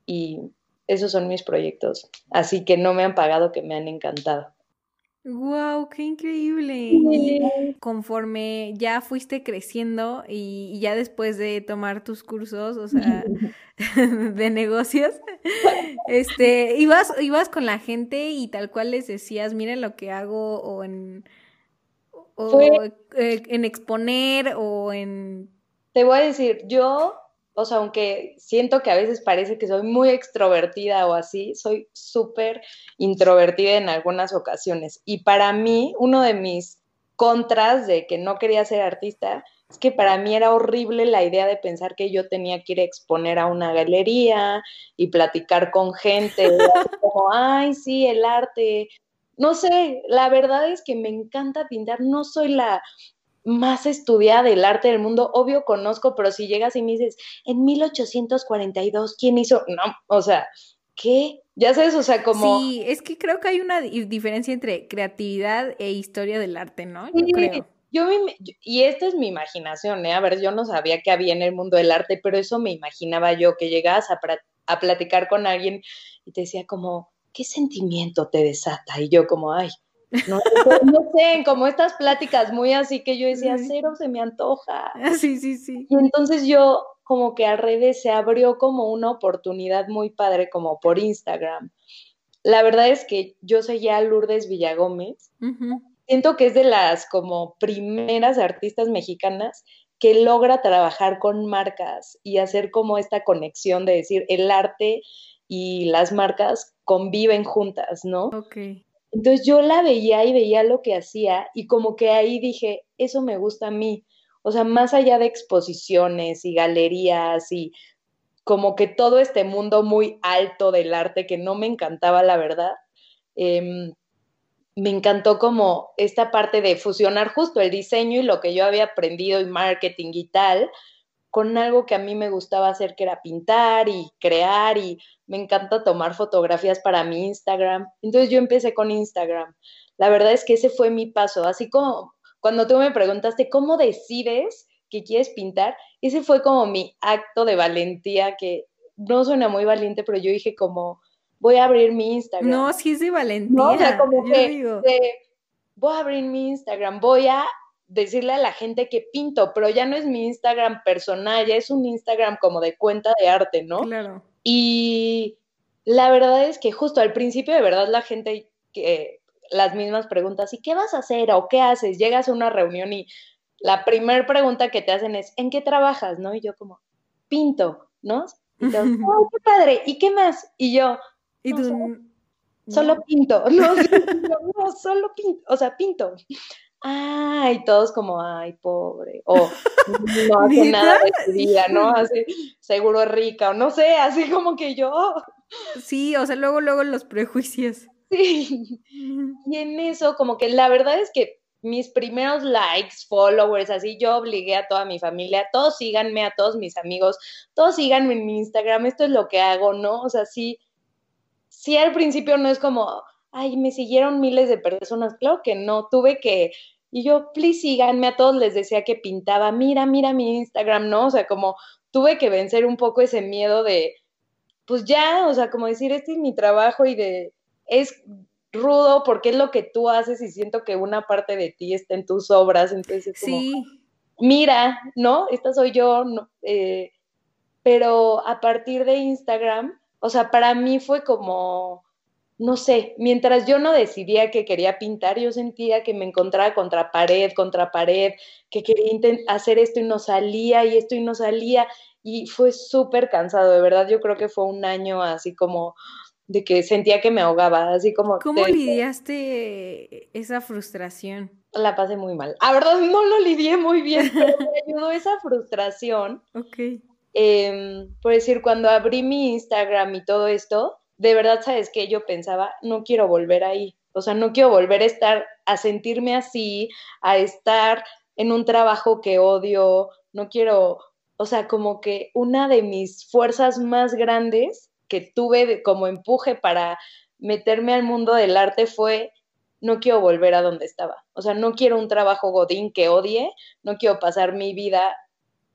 y esos son mis proyectos. Así que no me han pagado, que me han encantado. ¡Wow! ¡Qué increíble! Y conforme ya fuiste creciendo y, ya después de tomar tus cursos, o sea, de negocios, este, ibas, ibas con la gente y tal cual les decías, miren lo que hago, o en, o, eh, en exponer, o en... Te voy a decir, yo o sea, aunque siento que a veces parece que soy muy extrovertida o así, soy súper introvertida en algunas ocasiones. Y para mí, uno de mis contras de que no quería ser artista es que para mí era horrible la idea de pensar que yo tenía que ir a exponer a una galería y platicar con gente, como, ay, sí, el arte. No sé, la verdad es que me encanta pintar, no soy la más estudiada del arte del mundo, obvio conozco, pero si llegas y me dices, en 1842, ¿quién hizo? No, o sea, ¿qué? Ya sabes, o sea, como... Sí, es que creo que hay una diferencia entre creatividad e historia del arte, ¿no? Yo creo. Yo y esta es mi imaginación, ¿eh? A ver, yo no sabía qué había en el mundo del arte, pero eso me imaginaba yo, que llegabas a, a platicar con alguien y te decía como, ¿qué sentimiento te desata? Y yo como, ay, no, no, sé, como estas pláticas muy así que yo decía, cero se me antoja. Sí, sí, sí. Y entonces yo como que al revés se abrió como una oportunidad muy padre como por Instagram. La verdad es que yo seguía a Lourdes Villagómez. Siento que es de las como primeras artistas mexicanas que logra trabajar con marcas y hacer como esta conexión de decir el arte y las marcas conviven juntas, ¿no? Ok. Entonces yo la veía y veía lo que hacía y como que ahí dije, eso me gusta a mí. O sea, más allá de exposiciones y galerías y como que todo este mundo muy alto del arte que no me encantaba, la verdad, em, me encantó como esta parte de fusionar justo el diseño y lo que yo había aprendido y marketing y tal, con algo que a mí me gustaba hacer, que era pintar y crear y me encanta tomar fotografías para mi Instagram. Entonces yo empecé con Instagram. La verdad es que ese fue mi paso, así como cuando tú me preguntaste cómo decides que quieres pintar, ese fue como mi acto de valentía que no suena muy valiente, pero yo dije como voy a abrir mi Instagram. No, sí es de valentía. No, o sea, como que voy a abrir mi Instagram, voy a decirle a la gente que pinto, pero ya no es mi Instagram personal, ya es un Instagram como de cuenta de arte, ¿no? Claro. Y la verdad es que justo al principio de verdad la gente que las mismas preguntas, ¿y qué vas a hacer o qué haces? Llegas a una reunión y la primera pregunta que te hacen es, ¿en qué trabajas? ¿No? Y yo como, pinto, ¿no? Y te, oh, qué padre! ¿Y qué más? Y yo, ¿Y solo, pinto, no, no, solo pinto, o sea, pinto ay, todos como, ay, pobre, o no hace nada de su vida, ¿no? Así, seguro es rica, o no sé, así como que yo. Sí, o sea, luego, luego los prejuicios. Sí, y en eso, como que la verdad es que mis primeros likes, followers, así yo obligué a toda mi familia, todos síganme, a todos mis amigos, todos síganme en mi Instagram, esto es lo que hago, ¿no? O sea, sí, sí al principio no es como, ay, me siguieron miles de personas, claro que no, tuve que y yo, please síganme, a todos les decía que pintaba, mira, mira mi Instagram, ¿no? O sea, como tuve que vencer un poco ese miedo de, pues ya, o sea, como decir, este es mi trabajo y de, es rudo porque es lo que tú haces y siento que una parte de ti está en tus obras, entonces como, sí. mira, ¿no? Esta soy yo, no, eh, pero a partir de Instagram, o sea, para mí fue como no sé, mientras yo no decidía que quería pintar, yo sentía que me encontraba contra pared, contra pared, que quería hacer esto y no salía y esto y no salía y fue súper cansado, de verdad yo creo que fue un año así como de que sentía que me ahogaba, así como... ¿Cómo lidiaste esa frustración? La pasé muy mal. A verdad no lo lidié muy bien, pero me ayudó esa frustración. Ok. Em, por decir, cuando abrí mi Instagram y todo esto, de verdad, ¿sabes qué? Yo pensaba, no quiero volver ahí. O sea, no quiero volver a estar, a sentirme así, a estar en un trabajo que odio, no quiero, o sea, como que una de mis fuerzas más grandes que tuve como empuje para meterme al mundo del arte fue, no quiero volver a donde estaba. O sea, no quiero un trabajo godín que odie, no quiero pasar mi vida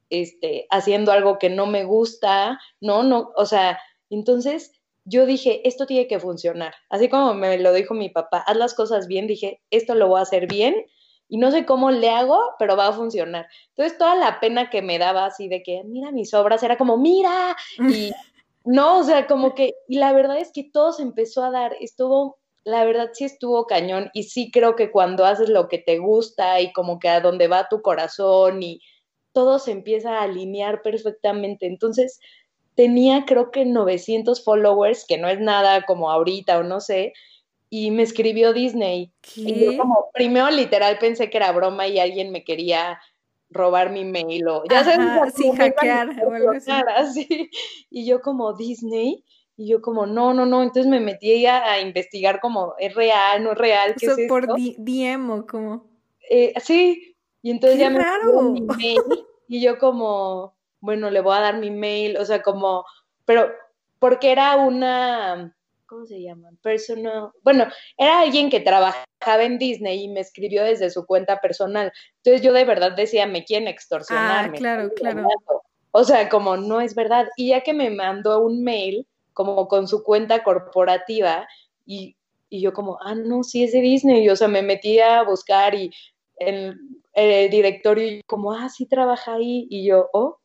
este, haciendo algo que no me gusta, no, no, o sea, entonces yo dije, esto tiene que funcionar. Así como me lo dijo mi papá, haz las cosas bien, dije, esto lo voy a hacer bien y no sé cómo le hago, pero va a funcionar. Entonces, toda la pena que me daba así de que, mira mis obras, era como, mira, y no, o sea, como que, y la verdad es que todo se empezó a dar, estuvo, la verdad sí estuvo cañón y sí creo que cuando haces lo que te gusta y como que a donde va tu corazón y todo se empieza a alinear perfectamente. Entonces, tenía creo que 900 followers, que no es nada como ahorita o no sé, y me escribió Disney. Y yo como, primero literal pensé que era broma y alguien me quería robar mi mail o ya sabes, sí, hackear o algo así. Y yo como Disney, y yo como, no, no, no, entonces me metí a, a investigar como, ¿es real, no es real? ¿Qué es por DM o como... Eh, sí, y entonces ya me mi mail y yo como, bueno, le voy a dar mi mail, o sea, como, pero porque era una, ¿cómo se llama? Personal, bueno, era alguien que trabajaba en Disney y me escribió desde su cuenta personal. Entonces yo de verdad decía, me quieren extorsionar. Ah, claro, claro. O sea, como no es verdad. Y ya que me mandó un mail, como con su cuenta corporativa, y, y yo como, ah, no, sí es de Disney. Y, o sea, me metí a buscar y el, el directorio, y como, ah, sí trabaja ahí. Y yo, oh,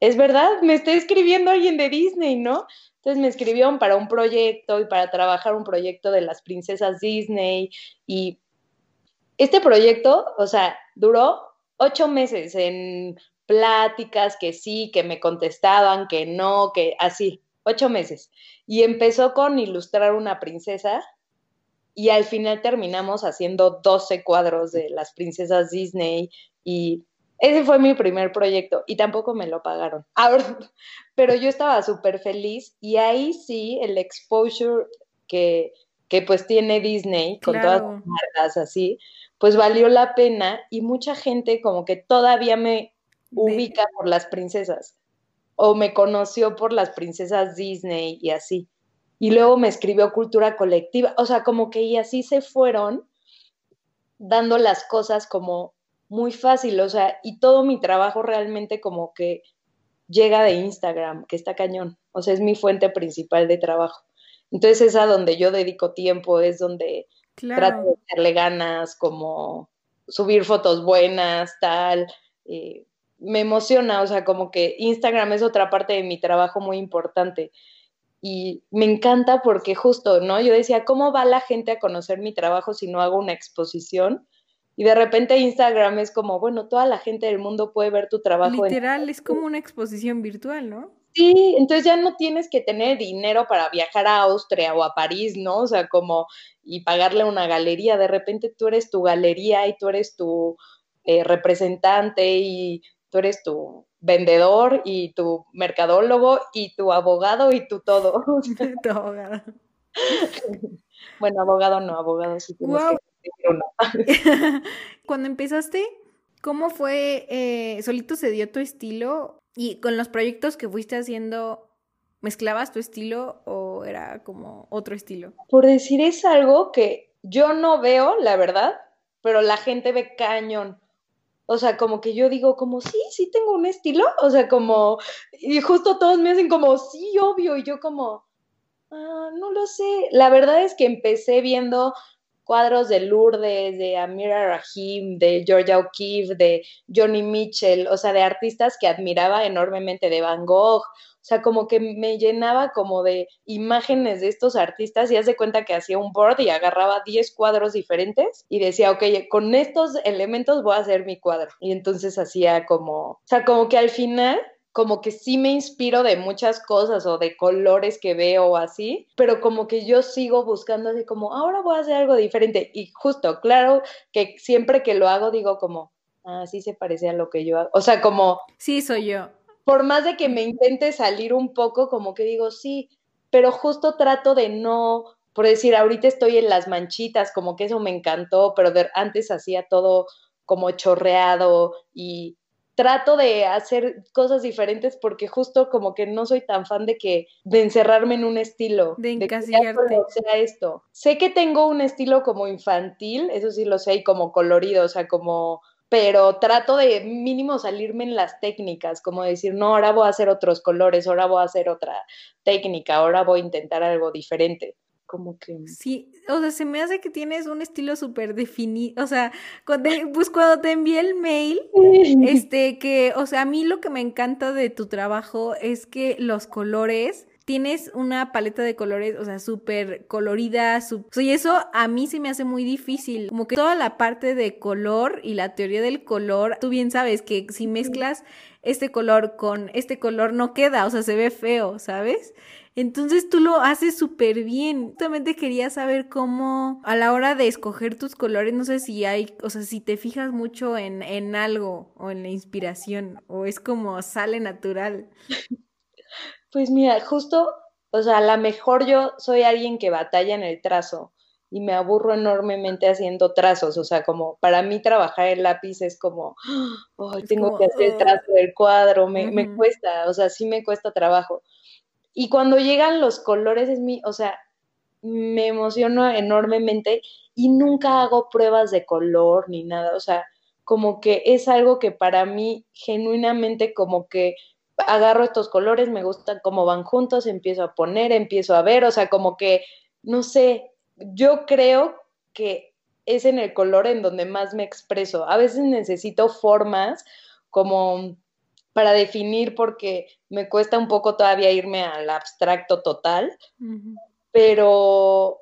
es verdad, me está escribiendo alguien de Disney, ¿no? Entonces me escribieron para un proyecto y para trabajar un proyecto de las princesas Disney. Y este proyecto, o sea, duró ocho meses en pláticas que sí, que me contestaban, que no, que así, ocho meses. Y empezó con ilustrar una princesa y al final terminamos haciendo 12 cuadros de las princesas Disney y ese fue mi primer proyecto y tampoco me lo pagaron. Ahora, pero yo estaba súper feliz y ahí sí el exposure que, que pues tiene Disney con todas las marcas así, pues valió la pena y mucha gente como que todavía me ubica por las princesas o me conoció por las princesas Disney y así. Y luego me escribió cultura colectiva, o sea, como que y así se fueron dando las cosas como muy fácil, o sea, y todo mi trabajo realmente como que llega de Instagram, que está cañón, o sea, es mi fuente principal de trabajo. Entonces es a donde yo dedico tiempo, es donde trato de darle ganas, como subir fotos buenas, tal. Eh, me emociona, o sea, como que Instagram es otra parte de mi trabajo muy importante. Y me encanta porque justo, ¿no? Yo decía, ¿cómo va la gente a conocer mi trabajo si no hago una exposición? Y de repente Instagram es como, bueno, toda la gente del mundo puede ver tu trabajo. Literal, es como una exposición virtual, ¿no? Sí, entonces ya no tienes que tener dinero para viajar a Austria o a París, ¿no? O sea, como y pagarle una galería. De repente tú eres tu galería y tú eres tu eh, representante y tú eres tu vendedor y tu mercadólogo y tu abogado y tu todo. tu abogado. bueno, abogado no, abogado sí tienes Cuando empezaste, ¿cómo fue? Eh, ¿Solito se dio tu estilo? Y con los proyectos que fuiste haciendo, ¿mezclabas tu estilo o era como otro estilo? Por decir, es algo que yo no veo, la verdad, pero la gente ve cañón. O sea, como que yo digo, como, sí, sí tengo un estilo. O sea, como, y justo todos me hacen como, sí, obvio. Y yo como, ah, no lo sé. La verdad es que empecé viendo cuadros de Lourdes, de Amira Rahim, de Georgia O'Keeffe, de Johnny Mitchell, o sea, de artistas que admiraba enormemente, de Van Gogh, o sea, como que me llenaba como de imágenes de estos artistas y haz de cuenta que hacía un board y agarraba 10 cuadros diferentes y decía, ok, con estos elementos voy a hacer mi cuadro. Y entonces hacía como, o sea, como que al final como que sí me inspiro de muchas cosas o de colores que veo o así, pero como que yo sigo buscando así como, ahora voy a hacer algo diferente. Y justo, claro que siempre que lo hago digo como, ah, sí se parece a lo que yo hago. O sea, como... Sí, soy yo. Por más de que me intente salir un poco, como que digo, sí, pero justo trato de no, por decir, ahorita estoy en las manchitas, como que eso me encantó, pero antes hacía todo como chorreado y trato de hacer cosas diferentes porque justo como que no soy tan fan de que de encerrarme en un estilo de encasillarte. sea esto. Sé que tengo un estilo como infantil eso sí lo sé y como colorido o sea como pero trato de mínimo salirme en las técnicas, como decir, no, ahora voy a hacer otros colores, ahora voy a hacer otra técnica, ahora voy a intentar algo diferente como que... Sí, o sea, se me hace que tienes un estilo súper definido, o sea, cuando pues cuando te envié el mail, este, que, o sea, a mí lo que me encanta de tu trabajo es que los colores, tienes una paleta de colores, o sea, súper colorida, y eso a mí se me hace muy difícil, como que toda la parte de color y la teoría del color, tú bien sabes que si mezclas este color con este color no queda, o sea, se ve feo, ¿sabes? Entonces tú lo haces súper bien. Justamente quería saber cómo a la hora de escoger tus colores, no sé si hay, o sea, si te fijas mucho en, en algo o en la inspiración o es como sale natural. Pues mira, justo, o sea, a lo mejor yo soy alguien que batalla en el trazo y me aburro enormemente haciendo trazos, o sea, como para mí trabajar el lápiz es como, oh, tengo que hacer el trazo del cuadro, me, me cuesta, o sea, sí me cuesta trabajo. Y cuando llegan los colores es mi, o sea, me emociono enormemente y nunca hago pruebas de color ni nada, o sea, como que es algo que para mí genuinamente como que agarro estos colores, me gustan cómo van juntos, empiezo a poner, empiezo a ver, o sea, como que, no sé, yo creo que es en el color en donde más me expreso. A veces necesito formas como para definir porque me cuesta un poco todavía irme al abstracto total, pero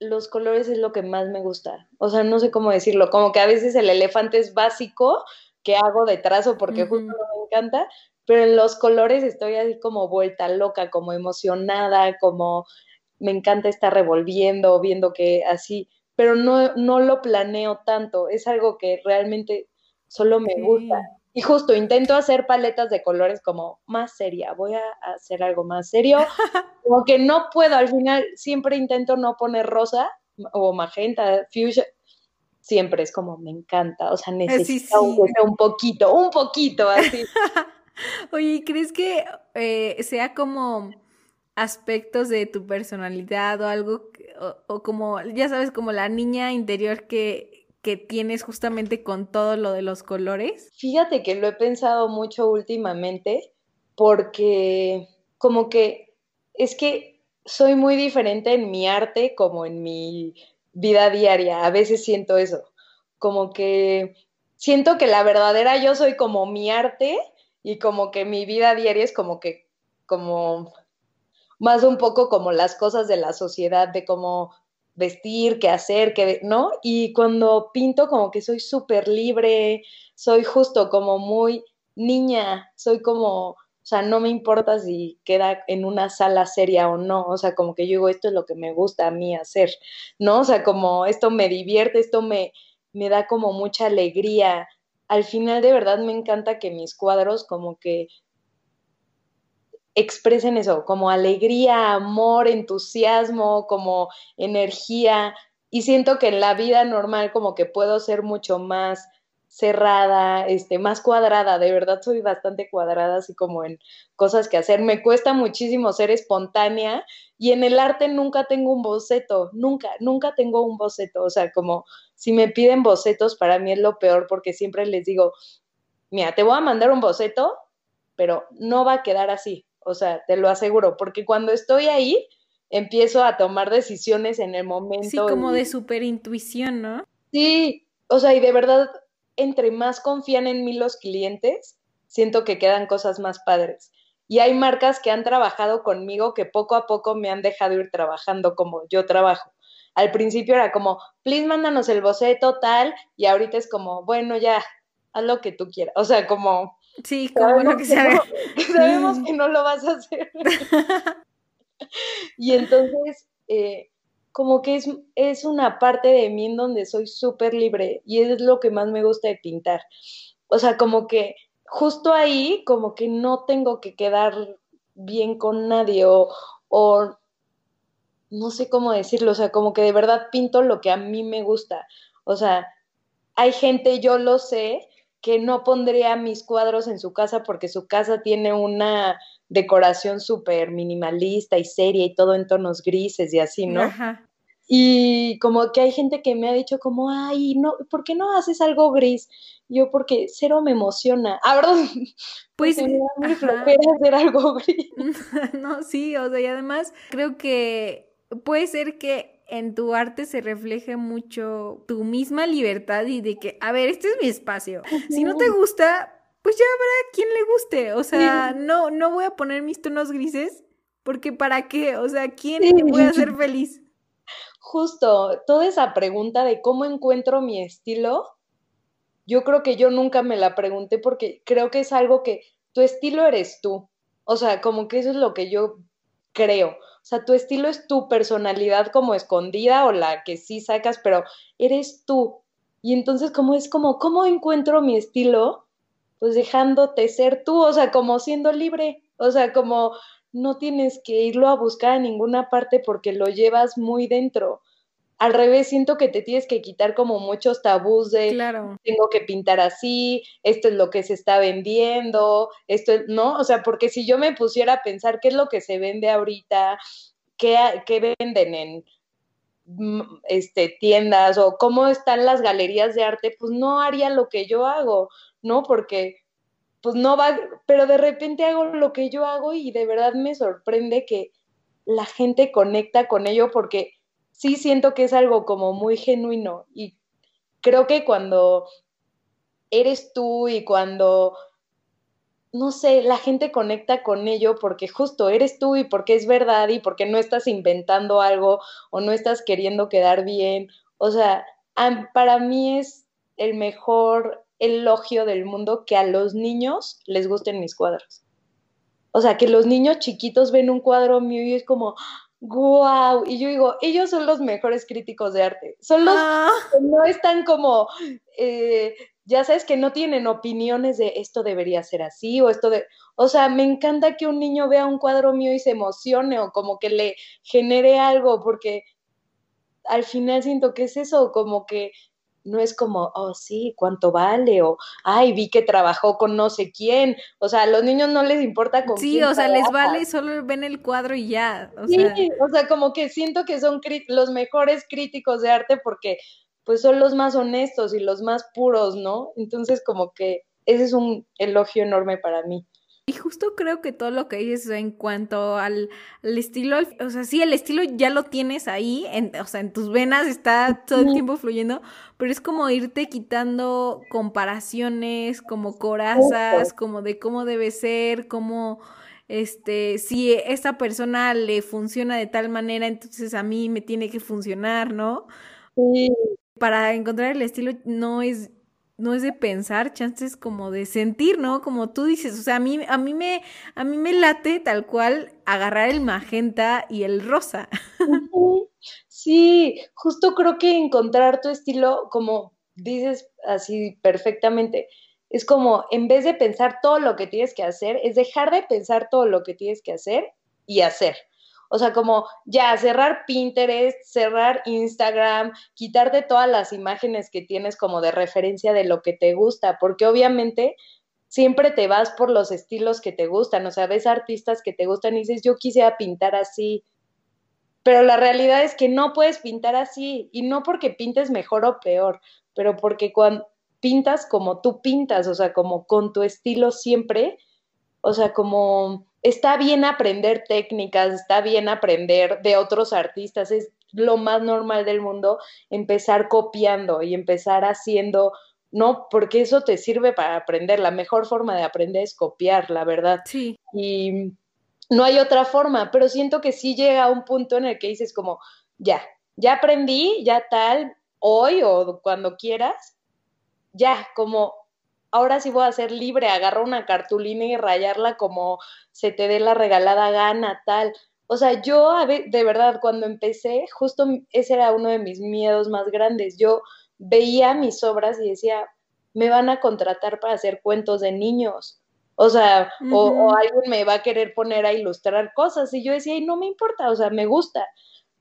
los colores es lo que más me gusta. O sea, no sé cómo decirlo, como que a veces el elefante es básico que hago de trazo porque justo me encanta, pero en los colores estoy así como vuelta loca, como emocionada, como me encanta estar revolviendo, viendo que así, pero no, no lo planeo tanto, es algo que realmente solo me gusta. Y justo intento hacer paletas de colores como más seria, voy a hacer algo más serio, como que no puedo, al final siempre intento no poner rosa o magenta, fuchsia, siempre es como me encanta, o sea, eh, necesito un poquito, un poquito así. Oye, ¿crees que eh, sea como aspectos de tu personalidad o algo, o, como, ya sabes, como la niña interior que, que tienes justamente con todo lo de los colores? Fíjate que lo he pensado mucho últimamente porque como que es que soy muy diferente en mi arte como en mi vida diaria. A veces siento eso, como que siento que la verdadera yo soy como mi arte y como que mi vida diaria es como que como más un poco como las cosas de la sociedad, de cómo vestir, qué hacer, qué, ¿no? Y cuando pinto como que soy súper libre, soy justo como muy niña, soy como, o sea, no me importa si queda en una sala seria o no, o sea, como que yo digo, esto es lo que me gusta a mí hacer, ¿no? O sea, como esto me divierte, esto me, me da como mucha alegría. Al final de verdad me encanta que mis cuadros como que expresen eso, como alegría, amor, entusiasmo, como energía. Y siento que en la vida normal como que puedo ser mucho más cerrada, este, más cuadrada, de verdad soy bastante cuadrada, así como en cosas que hacer. Me cuesta muchísimo ser espontánea y en el arte nunca tengo un boceto, nunca, nunca tengo un boceto, o sea, como si me piden bocetos, para mí es lo peor porque siempre les digo, mira, te voy a mandar un boceto, pero no va a quedar así, o sea, te lo aseguro, porque cuando estoy ahí, empiezo a tomar decisiones en el momento. Sí, como de super intuición, ¿no? Sí, o sea, y de verdad, entre más confían en mí los clientes, siento que quedan cosas más padres. Y hay marcas que han trabajado conmigo que poco a poco me han dejado ir trabajando como yo trabajo. Al principio era como, please mándanos el boceto tal, y ahorita es como, bueno, ya, haz lo que tú quieras. O sea, como, Sí, como bueno que, sabemos que no lo vas a hacer. y entonces, eh, como que es, es una parte de mí en donde soy súper libre y es lo que más me gusta de pintar. O sea, como que justo ahí, como que no tengo que quedar bien con nadie o, o no sé cómo decirlo, o sea, como que de verdad pinto lo que a mí me gusta. O sea, hay gente, yo lo sé, que no pondría mis cuadros en su casa porque su casa tiene una decoración súper minimalista y seria y todo en tonos grises y así, ¿no? Ajá. Y como que hay gente que me ha dicho como, ay, no, ¿por qué no haces algo gris? Yo porque cero me emociona. Ah, ¿verdad? Pues me da muy hacer algo gris. no, sí, o sea, y además creo que puede ser que en tu arte se refleje mucho tu misma libertad y de que, a ver, este es mi espacio. Si no te gusta, pues ya habrá quien le guste. O sea, no, no voy a poner mis tonos grises porque ¿para qué? O sea, ¿quién me a hacer feliz? Justo, toda esa pregunta de cómo encuentro mi estilo, yo creo que yo nunca me la pregunté porque creo que es algo que tu estilo eres tú. O sea, como que eso es lo que yo creo. Sea, tu estilo es tu personalidad como escondida o la que sí sacas, pero eres tú. Y entonces, como es como, ¿cómo encuentro mi estilo? Pues dejándote ser tú, o sea, como siendo libre, o sea, como no tienes que irlo a buscar a ninguna parte porque lo llevas muy dentro al revés, siento que te tienes que quitar como muchos tabús de claro. tengo que pintar así, esto es lo que se está vendiendo, esto es, ¿no? O sea, porque si yo me pusiera a pensar qué es lo que se vende ahorita, qué, qué venden en mm, este, tiendas o cómo están las galerías de arte, pues no haría lo que yo hago, ¿no? Porque pues no va, pero de repente hago lo que yo hago y de verdad me sorprende que la gente conecta con ello porque sí siento que es algo como muy genuino y creo que cuando eres tú y cuando, no sé, la gente conecta con ello porque justo eres tú y porque es verdad y porque no estás inventando algo o no estás queriendo quedar bien. O sea, para mí es el mejor elogio del mundo que a los niños les gusten mis cuadros. O sea, que los niños chiquitos ven un cuadro mío y es como, ¡Guau! Y yo digo, ellos son los mejores críticos de arte. Son los ah. que no están como, eh, ya sabes, que no tienen opiniones de esto debería ser así o esto de. O sea, me encanta que un niño vea un cuadro mío y se emocione o como que le genere algo, porque al final siento que es eso, como que no es como, oh, sí, ¿cuánto vale? O, ay, vi que trabajó con no sé quién. O sea, a los niños no les importa con Sí, o sea, les vale y solo ven el cuadro y ya. O sí, o sea, como que siento que son los mejores críticos de arte porque pues son los más honestos y los más puros, ¿no? Entonces, como que ese es un elogio enorme para mí. Y justo creo que todo lo que dices en cuanto al, estilo, o sea, sí, el estilo ya lo tienes ahí, en, o sea, en tus venas está todo el tiempo fluyendo, pero es como irte quitando comparaciones, como corazas, como de cómo debe ser, cómo, este, si esta persona le funciona de tal manera, entonces a mí me tiene que funcionar, ¿no? Sí. Para encontrar el estilo no es no es de pensar, chances como de sentir, ¿no? Como tú dices, o sea, a mí, a mí me, a mí me late tal cual agarrar el magenta y el rosa. Sí, justo creo que encontrar tu estilo, como dices así perfectamente, es como en vez de pensar todo lo que tienes que hacer, es dejar de pensar todo lo que tienes que hacer y hacer. O sea, como ya cerrar Pinterest, cerrar Instagram, quitarte todas las imágenes que tienes como de referencia de lo que te gusta, porque obviamente siempre te vas por los estilos que te gustan, o sea, ves artistas que te gustan y dices, yo quisiera pintar así, pero la realidad es que no puedes pintar así, y no porque pintes mejor o peor, pero porque cuando pintas como tú pintas, o sea, como con tu estilo siempre, o sea, como está bien aprender técnicas, está bien aprender de otros artistas, es lo más normal del mundo empezar copiando y empezar haciendo, no, porque eso te sirve para aprender. La mejor forma de aprender es copiar, la verdad. Sí. Y no hay otra forma, pero siento que sí llega a un punto en el que dices como, ya, ya aprendí, ya tal, hoy o cuando quieras, ya, como ahora sí voy a ser libre, agarro una cartulina y rayarla como se te dé la regalada gana, tal. O sea, yo de verdad cuando empecé, justo ese era uno de mis miedos más grandes. Yo veía mis obras y decía, me van a contratar para hacer cuentos de niños. O sea, o, o, alguien me va a querer poner a ilustrar cosas. Y yo decía, y no me importa, o sea, me gusta.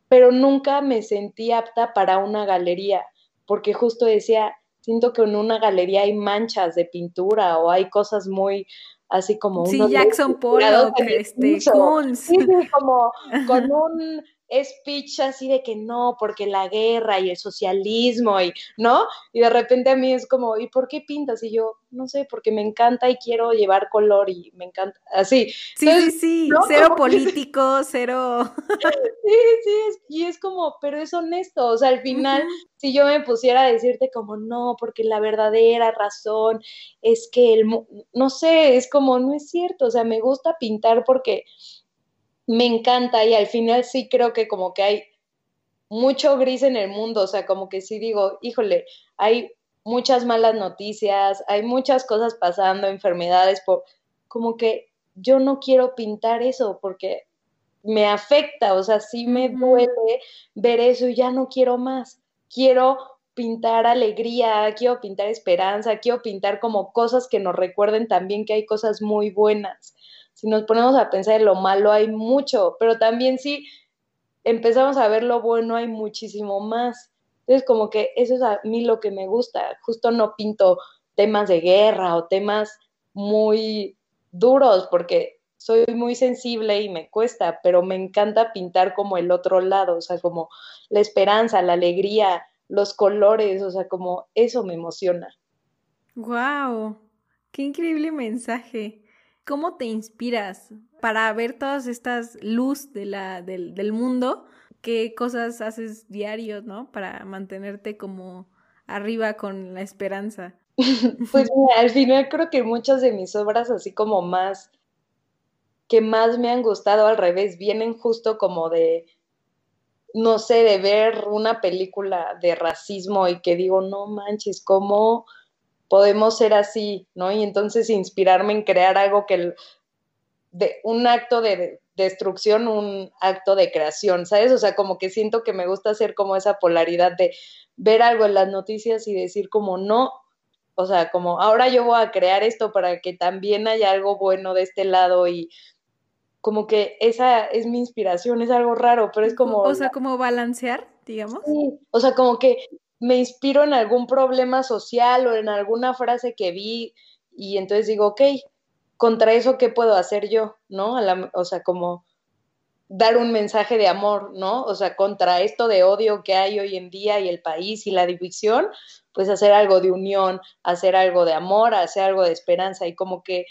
Pero nunca me sentí apta para una galería, porque justo decía, siento que en una galería hay manchas de pintura o hay cosas muy así como sí Jackson Pollock este Kunz. Sí, como con un speech así de que no, porque la guerra y el socialismo y, ¿no? Y de repente a mí es como, ¿y por qué pintas? Y yo, no sé, porque me encanta y quiero llevar color y me encanta, así. Sí, sí, sí, cero político, cero... sí, sí, y es como, pero es honesto, o sea, al final, si yo me pusiera a decirte como, no, porque la verdadera razón es que el, no sé, es como, no es cierto, o sea, me gusta pintar porque me encanta y al final sí creo que como que hay mucho gris en el mundo, o sea, como que sí digo, híjole, hay muchas malas noticias, hay muchas cosas pasando, enfermedades, por, como que yo no quiero pintar eso porque me afecta, o sea, sí me duele ver eso y ya no quiero más. Quiero pintar alegría, quiero pintar esperanza, quiero pintar como cosas que nos recuerden también que hay cosas muy buenas. Si nos ponemos a pensar en lo malo, hay mucho, pero también si empezamos a ver lo bueno, hay muchísimo más. Entonces, como que eso es a mí lo que me gusta. Justo no pinto temas de guerra o temas muy duros, porque soy muy sensible y me cuesta, pero me encanta pintar como el otro lado, o sea, como la esperanza, la alegría, los colores, o sea, como eso me emociona. ¡Wow! ¡Qué increíble mensaje! ¿Cómo te inspiras para ver todas estas luz de la, del, del mundo? ¿Qué cosas haces diario, no? Para mantenerte como arriba con la esperanza. pues mira, al final creo que muchas de mis obras, así como más, que más me han gustado al revés, vienen justo como de, no sé, de ver una película de racismo y que digo, no manches, ¿cómo podemos ser así? ¿No? Y entonces inspirarme en crear algo que, de un acto de destrucción, un acto de creación, ¿sabes? O sea, como que siento que me gusta hacer como esa polaridad de ver algo en las noticias y decir como, no, o sea, como ahora yo voy a crear esto para que también haya algo bueno de este lado y como que esa es mi inspiración, es algo raro, pero es como... O sea, como balancear, digamos. Sí, o sea, como que me inspiro en algún problema social o en alguna frase que vi y entonces digo, ok, contra eso, ¿qué puedo hacer yo? ¿No? o sea, como dar un mensaje de amor, ¿no? O sea, contra esto de odio que hay hoy en día y el país y la división, pues hacer algo de unión, hacer algo de amor, hacer algo de esperanza y como que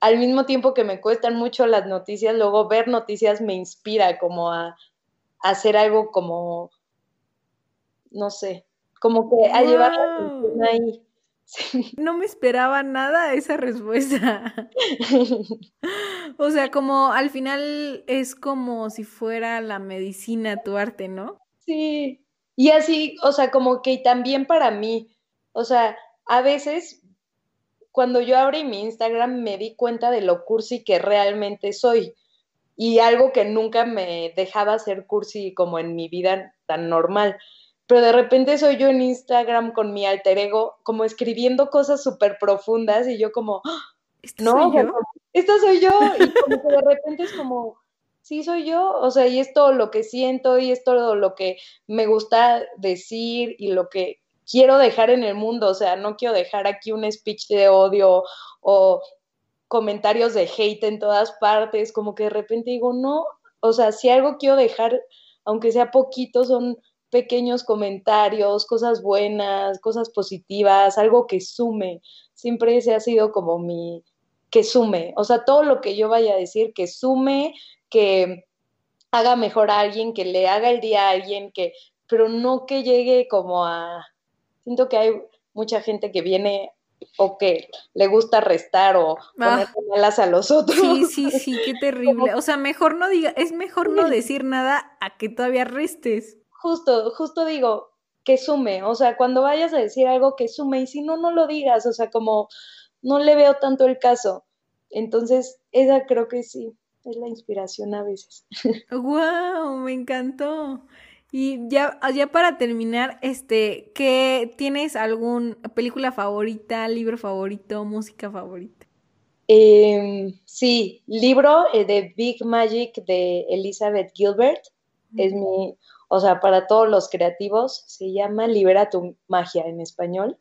al mismo tiempo que me cuestan mucho las noticias, luego ver noticias me inspira como a, hacer algo como, no sé, como que a llevar la atención ahí. No me esperaba nada esa respuesta. o sea, como al final es como si fuera la medicina tu arte, ¿no? Sí. Y así, o sea, como que también para mí, o sea, a veces cuando yo abrí mi Instagram me di cuenta de lo cursi que realmente soy y algo que nunca me dejaba ser cursi como en mi vida tan normal. Pero de repente soy yo en Instagram con mi alter ego, como escribiendo cosas súper profundas y yo como, ¡Ah! no, soy yo? esta soy yo. Y como que de repente es como, sí soy yo, o sea, y es todo lo que siento y es todo lo que me gusta decir y lo que quiero dejar en el mundo, o sea, no quiero dejar aquí un speech de odio o comentarios de hate en todas partes, como que de repente digo, no, o sea, si algo quiero dejar, aunque sea poquito, son pequeños comentarios, cosas buenas, cosas positivas, algo que sume. Siempre ese ha sido como mi, que sume, o sea, todo lo que yo vaya a decir, que sume, que haga mejor a alguien, que le haga el día a alguien, que, pero no que llegue como a, siento que hay mucha gente que viene o que le gusta restar o ah. poner malas a los otros. Sí, sí, sí, qué terrible. O sea, mejor no diga, es mejor no decir nada a que todavía restes. Justo, justo digo, que sume, o sea, cuando vayas a decir algo que sume y si no, no lo digas, o sea, como no le veo tanto el caso. Entonces, esa creo que sí, es la inspiración a veces. ¡Wow! Me encantó. Y ya, ya para terminar, este, ¿qué tienes algún película favorita, libro favorito, música favorita? Em, sí, libro eh, de Big Magic de Elizabeth Gilbert. Es mi, o sea, para todos los creativos, se llama Libera tu magia en español.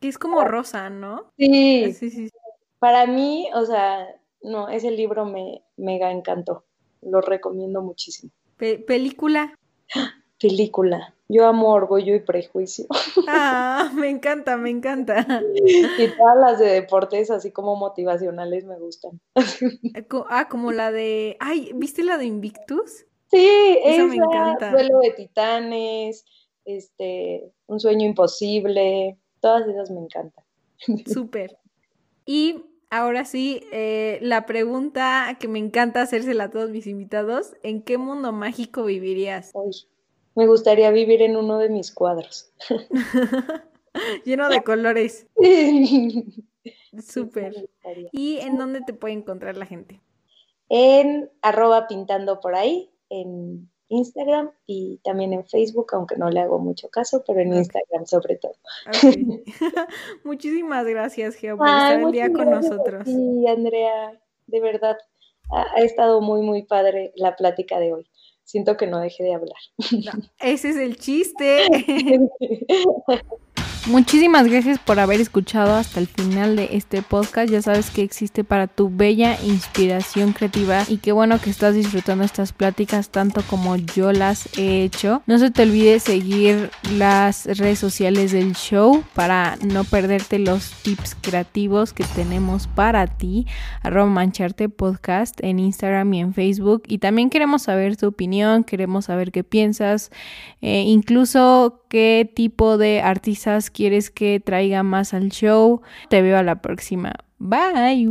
Que es como rosa, ¿no? Sí, sí, sí. Para mí, o sea, no, ese libro me mega encantó. Lo recomiendo muchísimo. ¿Película? Película. Yo amo Orgullo y Prejuicio. Ah, me encanta, me encanta. Y todas las de deportes, así como motivacionales, me gustan. Ah, como la de. Ay, ¿viste la de Invictus? Sí, esa, me encanta. Duelo de Titanes, este, Un sueño imposible. Todas esas me encantan. Súper. Y ahora sí, eh, la pregunta que me encanta hacérsela a todos mis invitados: ¿en qué mundo mágico vivirías? me gustaría vivir en uno de mis cuadros. Lleno de colores. Súper. ¿Y en dónde te puede encontrar la gente? en arroba pintando por ahí, en Instagram y también en Facebook, aunque no le hago mucho caso, pero en Instagram sobre todo. Muchísimas gracias, Geo, por estar el día con nosotros. Sí, Andrea, de verdad, ha, estado muy, muy padre la plática de hoy. Siento que no dejé de hablar. ese es el chiste. Muchísimas gracias por haber escuchado hasta el final de este podcast. Ya sabes que existe para tu bella inspiración creativa y qué bueno que estás disfrutando estas pláticas tanto como yo las he hecho. No se te olvide seguir las redes sociales del show para no perderte los tips creativos que tenemos para ti. Arroba mancharte podcast en Instagram y en Facebook. Y también queremos saber tu opinión, queremos saber qué piensas, eh, incluso qué tipo de artistas quieres que traiga más al show. Te veo a la próxima. Bye.